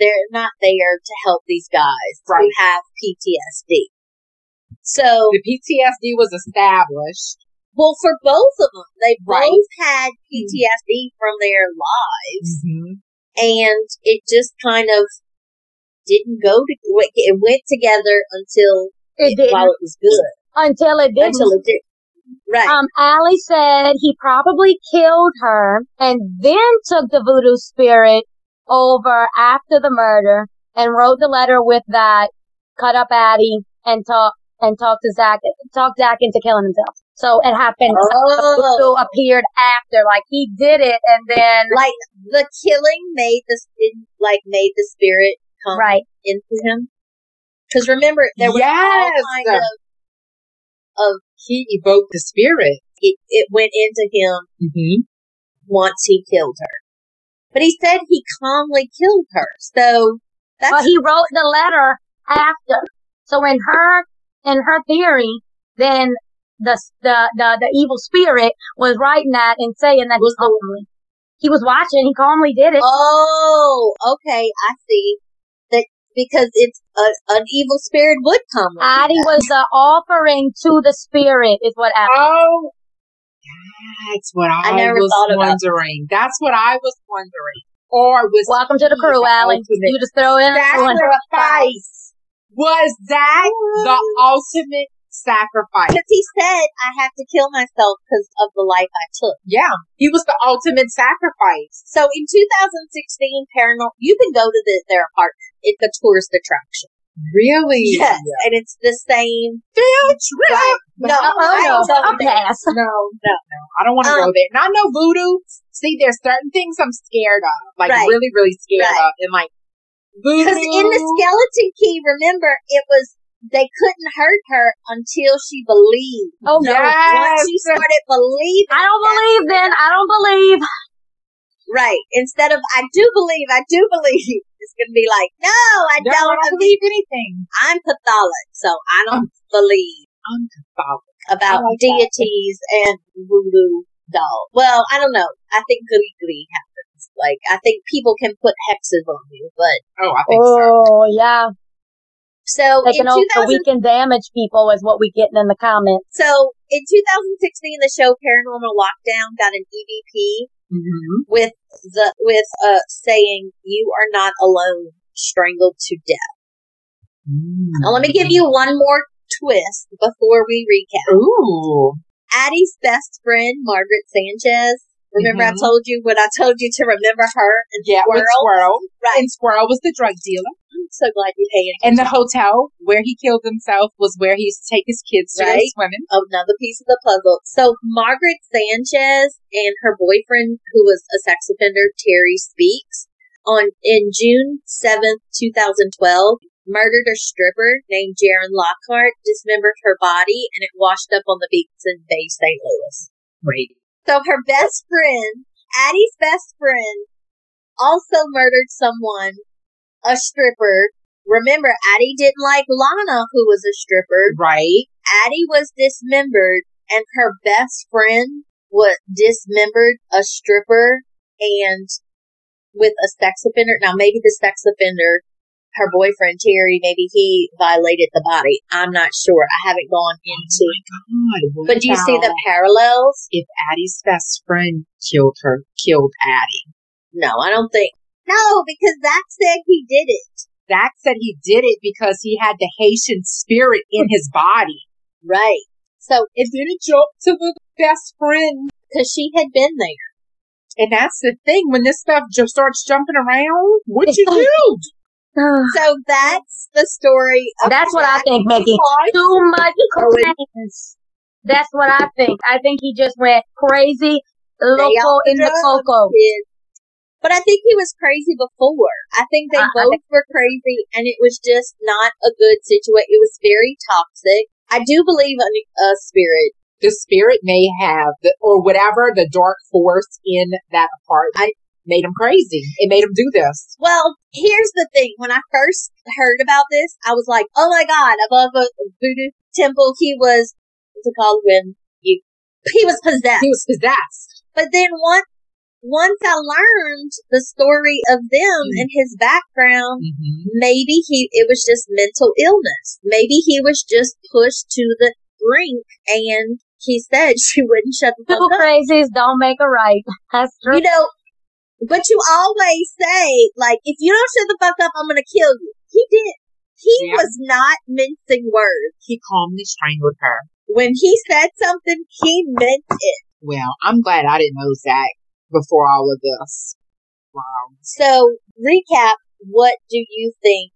they're not there to help these guys who have PTSD. So The PTSD was established. well, for both of them, they Right. both had PTSD from their lives, Mm-hmm. and it just kind of didn't go to. It went together until it didn't while it was good, until it didn't. until it did. Right. Um, Allie said he probably killed her and then took the voodoo spirit over after the murder and wrote the letter with that, cut up Addie and talk and talked to Zach, talked Zach into killing himself. So it happened. Oh. Voodoo appeared after, like he did it and then, like the killing made the like made the spirit come right. into him. Because remember, there was all Yes. kind of of He evoked the spirit. it. It went into him Mm-hmm. once he killed her, but he said he calmly killed her. So that's But he wrote the letter after. So in her, in her theory, then the, the, the, the evil spirit was writing that and saying that he calmly. He was watching, he calmly did it. Oh, okay, I see. That because it's a, an evil spirit would come. with Addie was the offering to the spirit is what Addie. Oh, that's what I, I never was thought about wondering. That's what I was wondering. Or was Welcome to the he crew, Allie. You just throw in a sacrifice? Was that the ultimate sacrifice? Because he said I have to kill myself because of the life I took. Yeah, he was the ultimate sacrifice. So in 2016, Paranormal, you can go to the, their apartment. It's a tourist attraction. Really? Yes, and it's the same. Field trip. Right. No, I no. I'll pass. No, no, no. I don't want to go Um, there. Not no voodoo. See, there's certain things I'm scared of. Like Right. really, really scared Right. of. And like voodoo. Because in the skeleton key, remember, it was they couldn't hurt her until she believed. Oh no. Yes. Once she started believing, I don't believe then. I don't believe. right? Instead of I do believe, I do believe, it's gonna be like, no, I no, don't I don't believe. believe anything. I'm Catholic, so I don't believe I'm Catholic. about I like that. deities and voodoo doll. Well, I don't know. I think glee glee happens. Like I think people can put hexes on you, but Oh, I think so. Oh yeah. so Taking in over 2000, the weekend damage people is what we getting in the comments. so in 2016, the show Paranormal Lockdown got an EVP Mm-hmm. with the with uh saying you are not alone, strangled to death. Now let me give you one more twist before we recap. Ooh. Addie's best friend, Margaret Sanchez, Remember I Mhm. told you when I told you to remember her and Yeah, with Squirrel? Squirrel. Right. And Squirrel was the drug dealer. I'm so glad you paid And the hotel where he killed himself was where he used to take his kids to go Right. swimming. another piece of the puzzle. So Margaret Sanchez and her boyfriend, who was a sex offender, Terry Speaks, on in June seventh, two thousand twelve, murdered a stripper named Jaren Lockhart, dismembered her body, and it washed up on the beach in Bay St. Louis. Wait. So her best friend, Addie's best friend, also murdered someone, a stripper. Remember, Addie didn't like Lana, who was a stripper. Right. Addie was dismembered and her best friend was dismembered a stripper and with a sex offender. Now maybe the sex offender, her boyfriend Terry, maybe he violated the body. I'm not sure. I haven't gone oh into God. what But do you see the parallels? if Addie's best friend killed her, killed Addie? No, I don't think. No, because that said he did it. Zach said he did it because he had the Haitian spirit in his body. Right. So, And then it jumped to the best friend. because she had been there. And that's the thing. When this stuff just starts jumping around, what you do? So that's the story of That's what I think, Mickey. Too much oh, cocaine. That's what I think. I think he just went crazy, loco off the in the drugs, coco. But I think he was crazy before. I think they I- I both were crazy and it was just not a good situation. It was very toxic. I do believe in a spirit. The spirit may have, the, or whatever, the dark force in that apartment made him crazy. It made him do this. Well, here's the thing. When I first heard about this, I was like, oh my God, above a voodoo temple, he was, what's it called when you, he was possessed. He was possessed. But then once, once I learned the story of them Mm. and his background, Mm-hmm. maybe he, it was just mental illness. Maybe he was just pushed to the brink and he said she wouldn't shut the Two fuck up. crazies don't make a right. That's true. You know, but you always say, like, if you don't shut the fuck up, I'm gonna kill you. He did. He Yeah. was not mincing words. He calmly strangled her. When he said something, he meant it. Well, I'm glad I didn't know Zach before all of this. Wow. So, recap, what do you think?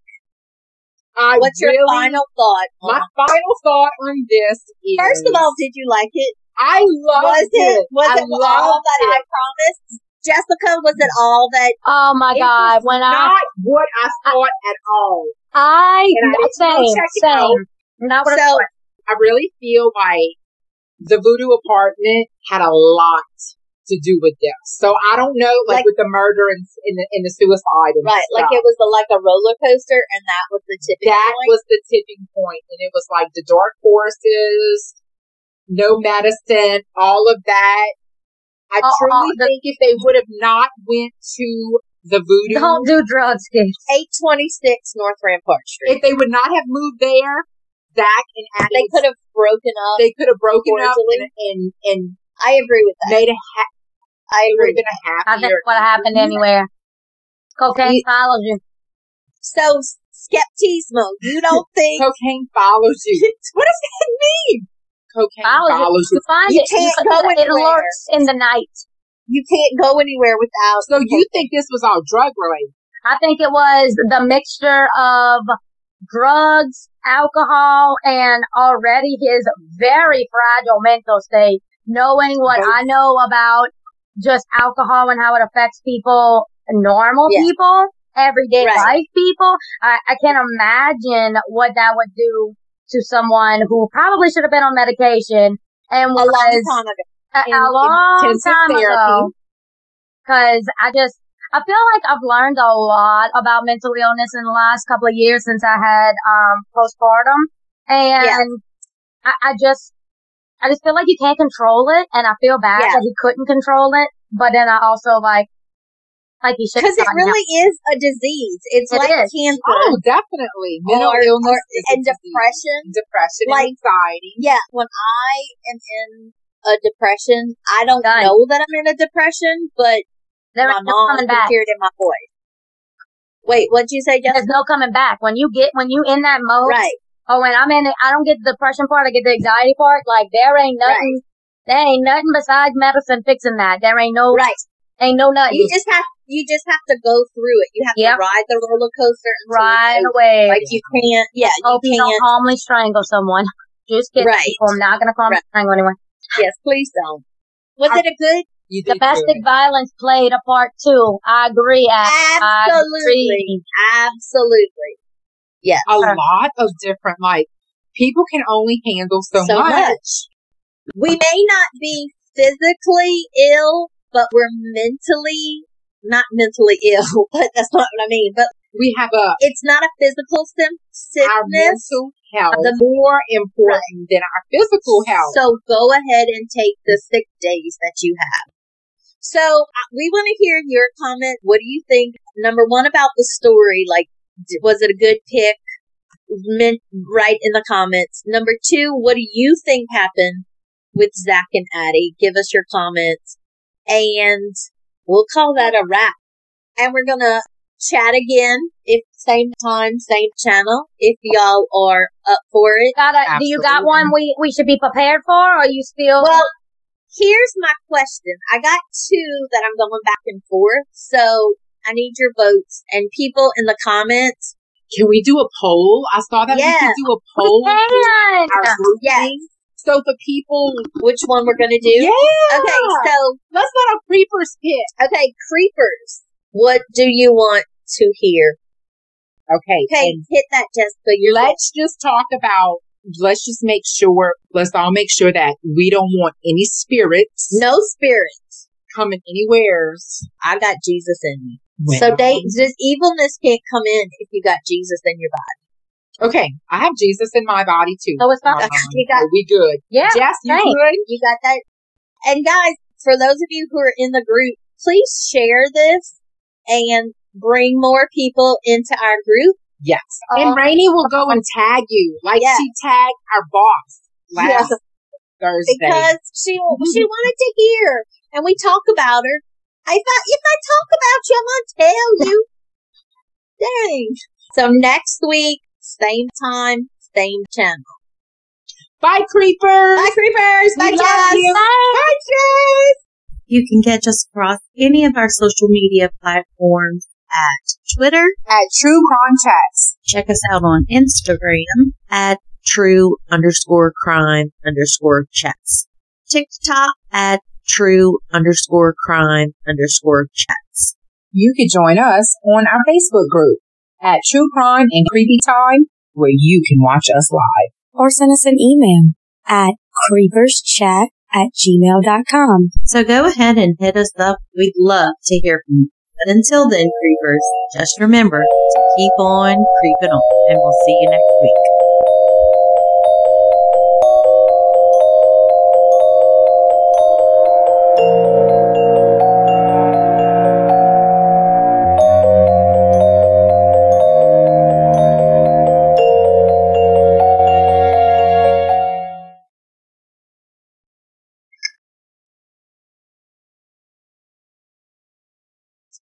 I What's your final thought? My on- final thought on this is First of all, did you like it? I loved it. was it, was I it all loved that I promised? Jessica, was it all that? oh my It God. was When I, not what I thought at all. I, And I didn't go same, same. Not what I So, thought. I really feel like the voodoo apartment had a lot to do with this. So I don't know, like, Like- with the murder and in the in the suicide and right, like it was a, like a roller coaster, and that was the tipping that point. was the tipping point, and it was like the dark forces, no medicine, all of that. I Uh, uh, truly the- think if they would have not went to the voodoo, Don't do drugs, kids. 826 North Rampart Street. if they would not have moved there, Zach and they could have broken up. they could have broken up and, and and I agree with that. made a ha- I would have been a I happier. think what happened anywhere. Cocaine You- follows you. So, skepticism. you don't think Cocaine follows you. what does that mean? Cocaine Follows you. follows You you. find You it. can't can- go It anywhere. lurks in the night. you can't go anywhere without? So you think this was all drug related? I think it was the mixture of drugs, alcohol, and already his very fragile mental state. Knowing what. I know about just alcohol and how it affects people, normal Yeah. people, everyday Right. life people, I, I can't imagine what that would do to someone who probably should have been on medication and a was long time ago. a, in a long time ago. Cause I just, I feel like I've learned a lot about mental illness in the last couple of years since I had, um, postpartum. And Yeah. I, I just, I just feel like you can't control it. And I feel bad Yeah. that he couldn't control it. But then I also like, like he should Because it really is a disease. It's It like is. cancer. Oh, definitely. Mental Or- illness and depression. depression, Like- and anxiety. Yeah, when I am in a depression, I don't Done. know that I'm in a depression, but There my ain't no mom coming can back. hear it in my voice. Wait, what'd you say, There's no coming back. When you get, when you in that mode, Right. Oh, when I'm in it, I don't get the depression part. I get the anxiety part. Like there ain't nothing There ain't nothing besides medicine fixing that. There ain't no, Right. ain't no nothing. You just have you just have to go through it. You have Yep. to ride the roller coaster until right away. Like you can't. Yeah, Hope you you don't can't. calmly strangle someone. Just kidding. Right. people. I'm not gonna calmly Right. strangle anyone. Yes, please don't. Was I- it a good? You Domestic violence played a part too. I agree. Ash. I Absolutely, agree. absolutely. Yes, a lot of different like people can only handle so, so much. much. We may not be physically ill, but we're mentally not mentally ill. But that's not what I mean. But We have a it's not a physical sim- our sickness. mental health The- more important than our physical health. So go ahead and take the sick days that you have. So uh, we want to hear your comment. What do you think? Number one about the story, like, was it a good pick? Meant right in the comments. Number two, what do you think happened with Zach and Addie? Give us your comments, and we'll call that a wrap. And we're gonna chat again if same time, same channel. If y'all are up for it. Got a, do you got one we, we should be prepared for? Or are you still? Well, here's my question. I got two that I'm going back and forth, so I need your votes and people in the comments. Can we do a poll? I saw that Yeah. we could do a poll our group Yes. So the people, Which one we're gonna do? yeah. Okay, so let's let our creepers pick. okay, creepers. What do you want to hear? Okay. Okay, hit that, Jessica. You're let's just talk about. Let's just make sure. Let's all make sure that we don't want any spirits no spirits. coming anywheres. I got Jesus in me. So they, this evilness can't come in if you got Jesus in your body. Okay, I have Jesus in my body too. So it's not- Um, You got- so we good. yeah. Jess, you good? You got that? And guys, for those of you who are in the group, please share this and bring more people into our group. Yes. Uh, and Rainey will go and tag you, like Yeah. she tagged our boss last Thursday. because she she wanted to hear, and we talk about her. If I if I talk about you, I'm gonna tell you. Dang. So next week, same time, same channel. Bye, creepers. Bye, creepers. We Bye, Jess. you. Bye, Jess. You can catch us across any of our social media platforms at Twitter. At True Crime Chats. Check us out on Instagram at true underscore crime underscore chats. TikTok at true underscore crime underscore chats. You can join us on our Facebook group at True Crime and Creepy Time, where you can watch us live. Or send us an email at creeperschat at gmail.com. So go ahead and hit us up. We'd love to hear from you. But until then, creepers, just remember to keep on creeping on and we'll see you next week.